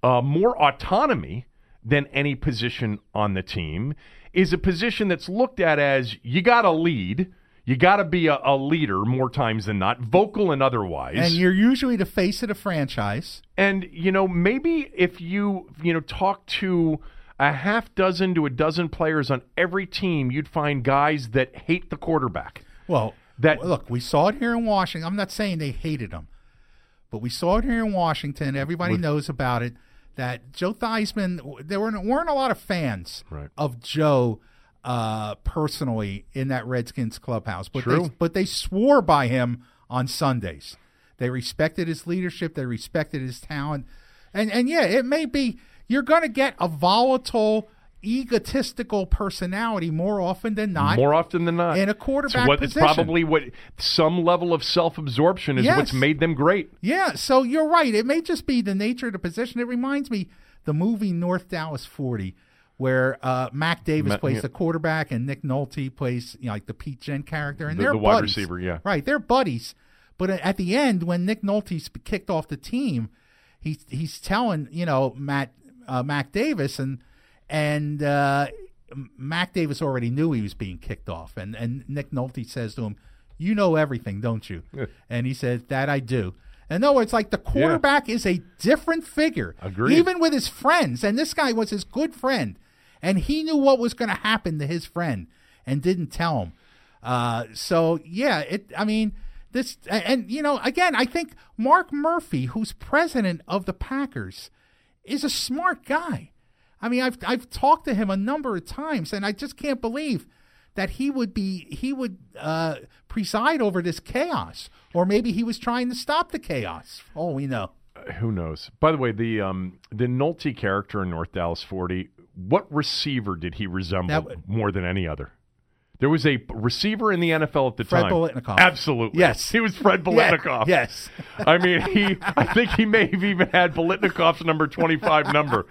uh, more autonomy than any position on the team. Is a position that's looked at as you got to lead. You got to be a, a leader more times than not, vocal and otherwise. and you're usually the face of the franchise. And you know, maybe if you you know talk to a half dozen to a dozen players on every team, you'd find guys that hate the quarterback. Well, That- look, we saw it here in Washington. I'm not saying they hated him, but we saw it here in Washington. Everybody knows about it. That Joe Theismann, there weren't, weren't a lot of fans Right. of Joe uh, personally in that Redskins clubhouse, but True. they but they swore by him on Sundays. They respected his leadership. They respected his talent, and and yeah, it may be you're going to get a volatile, egotistical personality more often than not. More often than not, in a quarterback it's, what, position. it's probably what some level of self-absorption is Yes. what's made them great. Yeah, so you're right. It may just be the nature of the position. It reminds me the movie North Dallas 40, where uh, Mac Davis Ma- plays yeah. the quarterback and Nick Nolte plays you know, like the Pete Gent character, and The- they're the wide buddies. receiver, yeah. right. They're buddies. But at the end, when Nick Nolte's kicked off the team, he's he's telling you know Matt uh, Mac Davis and and uh, Mac Davis already knew he was being kicked off, and and Nick Nolte says to him, "You know everything, don't you?" and he says, "That I do." And no, it's like the quarterback is a different figure, Agreed. even with his friends. And this guy was his good friend, and he knew what was going to happen to his friend, and didn't tell him. Uh, so yeah, it. I mean, this, and you know, again, I think Mark Murphy, who's president of the Packers, is a smart guy. I mean, I've I've talked to him a number of times, and I just can't believe that he would be he would uh, preside over this chaos, or maybe he was trying to stop the chaos. Oh, we know. Who knows? By the way, the um, the Nolte character in North Dallas 40, what receiver did he resemble That more than any other? There was a receiver in the NFL at the Fred time. Biletnikoff. Absolutely. Yes. He was Fred [laughs] Biletnikoff. Yes. I mean, he. I think he may have even had Biletnikoff's number twenty-five number,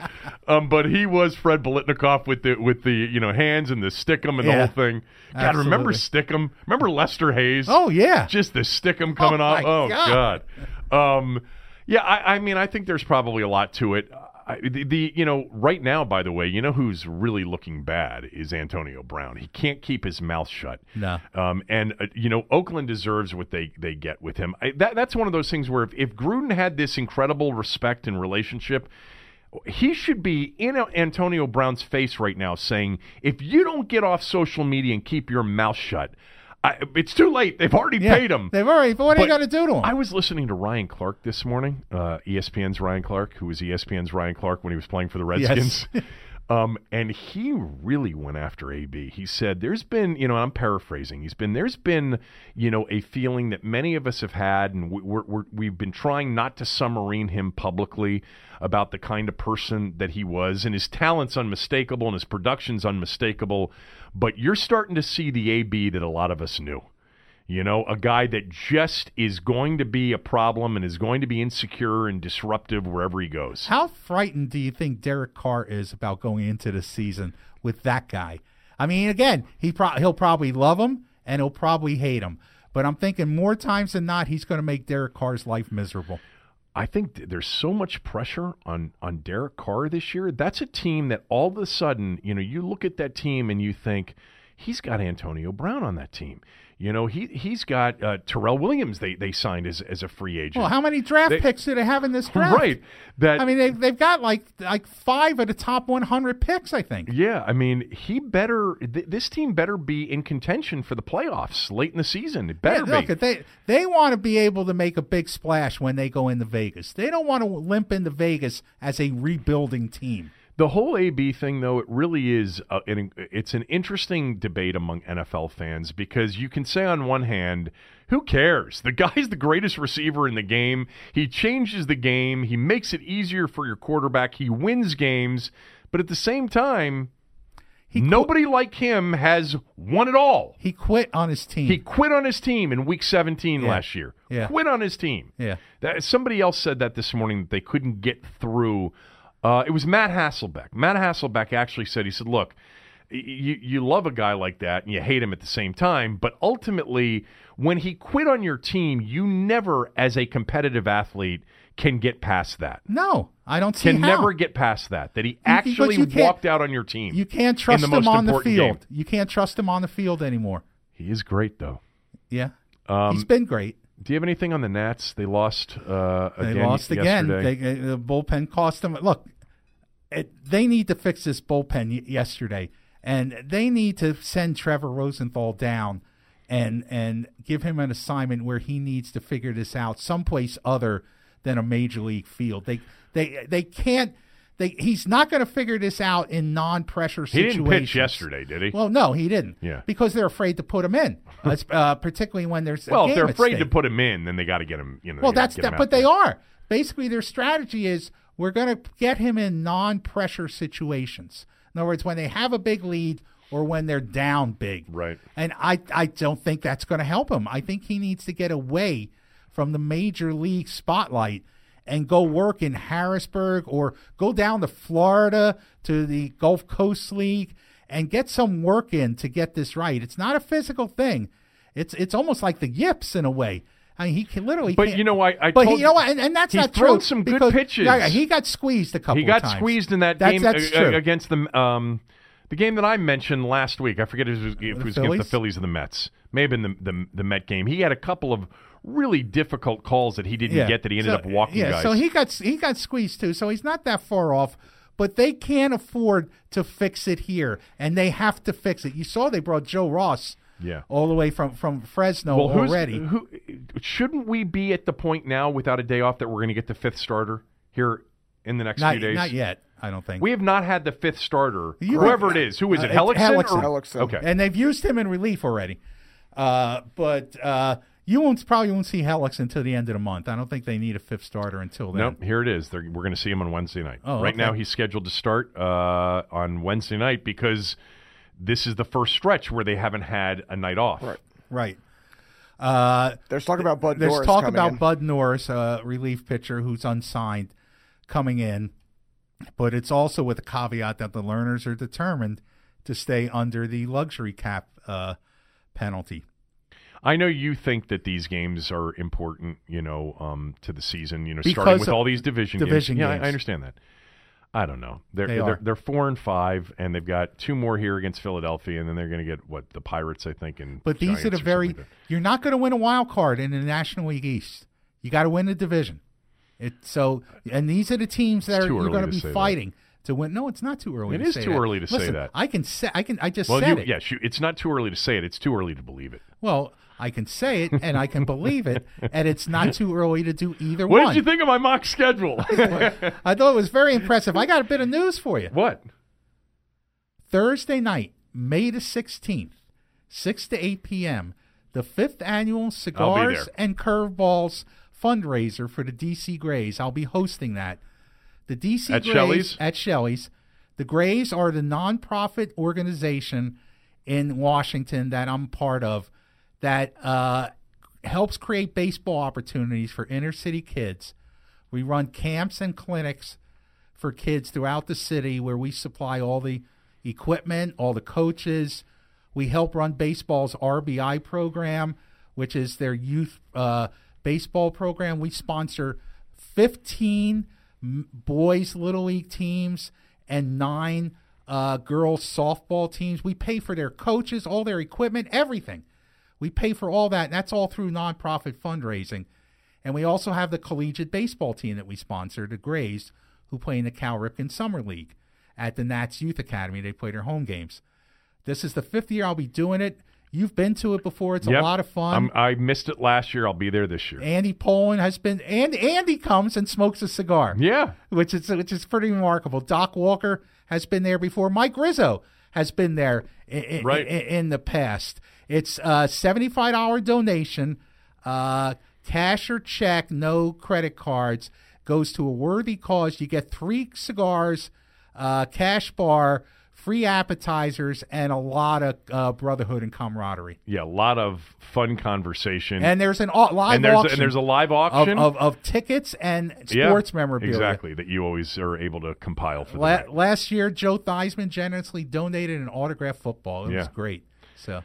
um, but he was Fred Biletnikoff with the with the you know hands and the stickum and the Yeah. whole thing. God, remember Absolutely. stickum? Remember Lester Hayes? Oh yeah. just the stickum coming Oh, off. Oh God. God. Um, yeah, I, I mean, I think there's probably a lot to it. I, the, the you know right now, by the way, you know who's really looking bad is Antonio Brown. He can't keep his mouth shut. No. Um, and uh, you know Oakland deserves what they they get with him. I, that that's one of those things where if, if Gruden had this incredible respect and relationship. He should be in Antonio Brown's face right now saying, if you don't get off social media and keep your mouth shut, I, it's too late. They've already Yeah. paid him. They've already. But what are they But going to do to him? I was listening to Ryan Clark this morning, uh, ESPN's Ryan Clark, who was ESPN's Ryan Clark when he was playing for the Redskins. [laughs] um, and he really went after AB. He said, There's been, you know, I'm paraphrasing, he's been, there's been, you know, a feeling that many of us have had, and we- we've been trying not to submarine him publicly about the kind of person that he was. And his talent's unmistakable and his production's unmistakable. But you're starting to see the AB that a lot of us knew. You know, a guy that just is going to be a problem and is going to be insecure and disruptive wherever he goes. How frightened do you think Derek Carr is about going into the season with that guy? I mean, again, he pro- he'll probably love him and he'll probably hate him, but I'm thinking more times than not he's going to make Derek Carr's life miserable. I think th- there's so much pressure on on Derek Carr this year. That's a team that all of a sudden, you know, you look at that team and you think he's got Antonio Brown on that team. You know, he he's got uh, Tyrell Williams. They they signed as as a free agent. Well, how many draft They- picks do they have in this draft? right? That I mean, they they've got like like five of the top 100 picks, I think. Yeah, I mean, he better. Th- this team better be in contention for the playoffs late in the season. It better Yeah, be. look, they they want to be able to make a big splash when they go into Vegas. They don't want to limp into Vegas as a rebuilding team. The whole AB thing, though, it really is. Uh, an, it's an interesting debate among NFL fans because you can say on one hand, who cares? The guy's the greatest receiver in the game. He changes the game. He makes it easier for your quarterback. He wins games. But at the same time, Nobody like him has won it all. He quit on his team. He quit on his team in week 17 Yeah. last year. Yeah. Quit on his team. Yeah. That, somebody else said that this morning that they couldn't get through. Uh, it was Matt Hasselbeck. Matt Hasselbeck actually said, he said, look, you, you love a guy like that and you hate him at the same time, but ultimately, when he quit on your team, you never, as a competitive athlete, can get past that. no, I don't see Can how. never get past that. That he actually walked out on your team. You can't trust him on the field. game. You can't trust him on the field anymore. He is great, though. Yeah, Um, he's been great. Do you have anything on the Nats? They lost uh, They again lost again. They, uh, the bullpen cost them. Look, it, they need to fix this bullpen y- yesterday, and they need to send Trevor Rosenthal down and and give him an assignment where he needs to figure this out someplace other than a major league field. They they they can't. They, he's not going to figure this out in non-pressure he situations. didn't pitch yesterday, did he? Well, no, he didn't. Yeah. because they're afraid to put him in, uh, particularly when there's a Well, if they're afraid to put him in, then they got to get him. You know. Well, that's that, but they are basically their strategy is we're going to get him in non-pressure situations. In other words, when they have a big lead or when they're down big. Right. And I I don't think that's going to help him. I think he needs to get away from the major league spotlight and go work in Harrisburg or go down to Florida to the Gulf Coast League and get some work in to get this right. It's not a physical thing. It's it's almost like the yips in a way. I mean, he can literally. But you know, I- I but he, you know what? And, and that's not true. some good pitches. Yeah, yeah, he got squeezed a couple. Times. He got squeezed in that That's- game That's uh, true. against the um, the game that I mentioned last week. I forget if it was, if it was against the Phillies? Or the Mets. May have been the, the the Met game. He had a couple of really difficult calls that he didn't get that he ended So- up walking yeah, guys. so he got he got squeezed too. So he's not that far off. But they can't afford to fix it here, and they have to fix it. You saw they brought Joe Ross, Yeah. all the way from from Fresno well, who's, already. who shouldn't we be at the point now without a day off that we're going to get the fifth starter here in the next not, few days? not yet, I don't think. We have not had the fifth starter, You- whoever it is. Who is Uh, it? it's Hellickson? Hellickson. or- Hellickson. Okay. and they've used him in relief already. Uh, but uh, you won't probably won't see Helix until the end of the month. I don't think they need a fifth starter until then. Nope, here it is. They're, we're going to see him on Wednesday night. Oh, right okay. now, he's scheduled to start uh, on Wednesday night because this is the first stretch where they haven't had a night off. Right. Right. Uh, There's talk about Bud There's Norris talk about in. Bud Norris, a relief pitcher who's unsigned, coming in, but it's also with a caveat that the Lerners are determined to stay under the luxury cap uh, penalty. I know you think that these games are important, you know, um, to the season. You know, Because starting with all these division, division games. Yeah, I- games. I understand that. I don't know. They're They they are. are they're four and five, and they've got two more here against Philadelphia, and then they're going to get what the Pirates, I think, and But these Giants are the very. like. You're not going to win a wild card in the National League East. You got to win the division. It so, and these are the teams that It's are you're going to be say that. fighting to win. No, it's not too early. It to is say too that. early to say that. I can say. I can. I just Well, said you, it. yeah, shoot, it's not too early to say it. It's too early to believe it. Well, I can say it and I can believe it, and it's not too early to do either What one. What did you think of my mock schedule? [laughs] I thought it was very impressive. I got a bit of news for you. what? Thursday night, May the 16th, 6 to 8 p.m., the fifth annual Cigars and Curveballs fundraiser for the DC Grays. I'll be hosting that. The DC At Grays Shelly's? at Shelly's. The Grays are the nonprofit organization in Washington that I'm part of that uh, helps create baseball opportunities for inner city kids. We run camps and clinics for kids throughout the city where we supply all the equipment, all the coaches. We help run baseball's RBI program, which is their youth uh, baseball program. We sponsor 15 boys' little league teams and nine uh, girls' softball teams. We pay for their coaches, all their equipment, everything. We pay for all that, and that's all through nonprofit fundraising. And we also have the collegiate baseball team that we sponsor, the Grays, who play in the Cal Ripken Summer League at the Nats Youth Academy. They play their home games. This is the fifth year I'll be doing it. You've been to it before. It's Yep. a lot of fun. I'm, I missed it last year. I'll be there this year. Andy Pollin has been, and Andy comes and smokes a cigar Yeah. which is which is pretty remarkable. Doc Walker has been there before. Mike Rizzo has been there in, Right. in, in the past. It's a seventy five dollar donation, uh, cash or check, no credit cards. Goes to a worthy cause. You get three cigars, uh, cash bar free appetizers, and a lot of uh, brotherhood and camaraderie. Yeah, a lot of fun conversation. And there's an au- live and there's auction and there's a live auction of, of tickets and Yeah, sports memorabilia. Exactly that you always are able to compile for La- last year, Joe Theismann generously donated an autographed football. It was great. So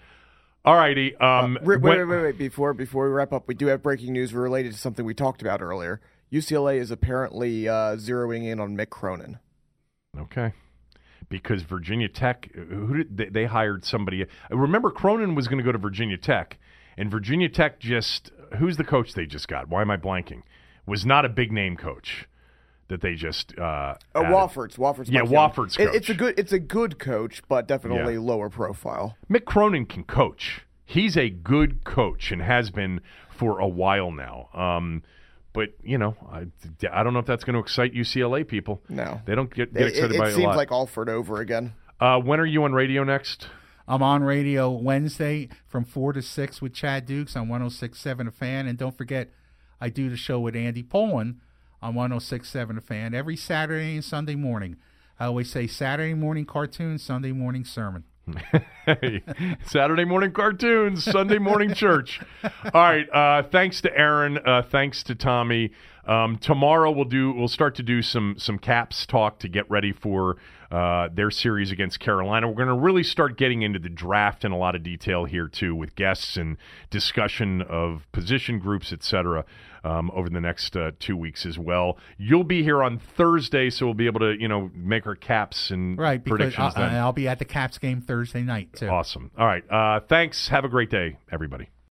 All righty. Um, Wait, when- wait, wait, wait, wait. Before before we wrap up, we do have breaking news related to something we talked about earlier. UCLA is apparently uh, zeroing in on Mick Cronin. Okay. Because Virginia Tech, who did they, they hired somebody? Remember, Cronin was going to go to Virginia Tech, and Virginia Tech just who's the coach they just got? Why am I blanking? Was not a big name coach that they just uh, Uh, added. Wofford's, Wofford's. Yeah, Wofford's It- it's a good, it's a good coach, but definitely Yeah. lower profile. Mick Cronin can coach. He's a good coach and has been for a while now. Um, but you know, I, I don't know if that's going to excite UCLA people. No. they don't get, get excited it, by it it a seems lot. like Alford over again. uh, when are you on radio next? I'm on radio Wednesday from 4 to 6 with Chad Dukes on 1067 A Fan. And don't forget, I do the show with Andy Pollin on 1067 A Fan every Saturday and Sunday morning. I always say Saturday morning cartoon, Sunday morning sermon. Saturday morning cartoons, Sunday morning church. All right. Uh, thanks to Aaron. Uh, thanks to Tommy. Um, tomorrow we'll do. We'll start to do some some Caps talk to get ready for uh, their series against Carolina. We're going to really start getting into the draft in a lot of detail here too, with guests and discussion of position groups, etc. Um, over the next uh, two weeks as well. You'll be here on Thursday, so we'll be able to you know make our caps and Right, because predictions. I, then. I'll be at the Caps game Thursday night, too. Awesome. All right. Uh, thanks. Have a great day, everybody.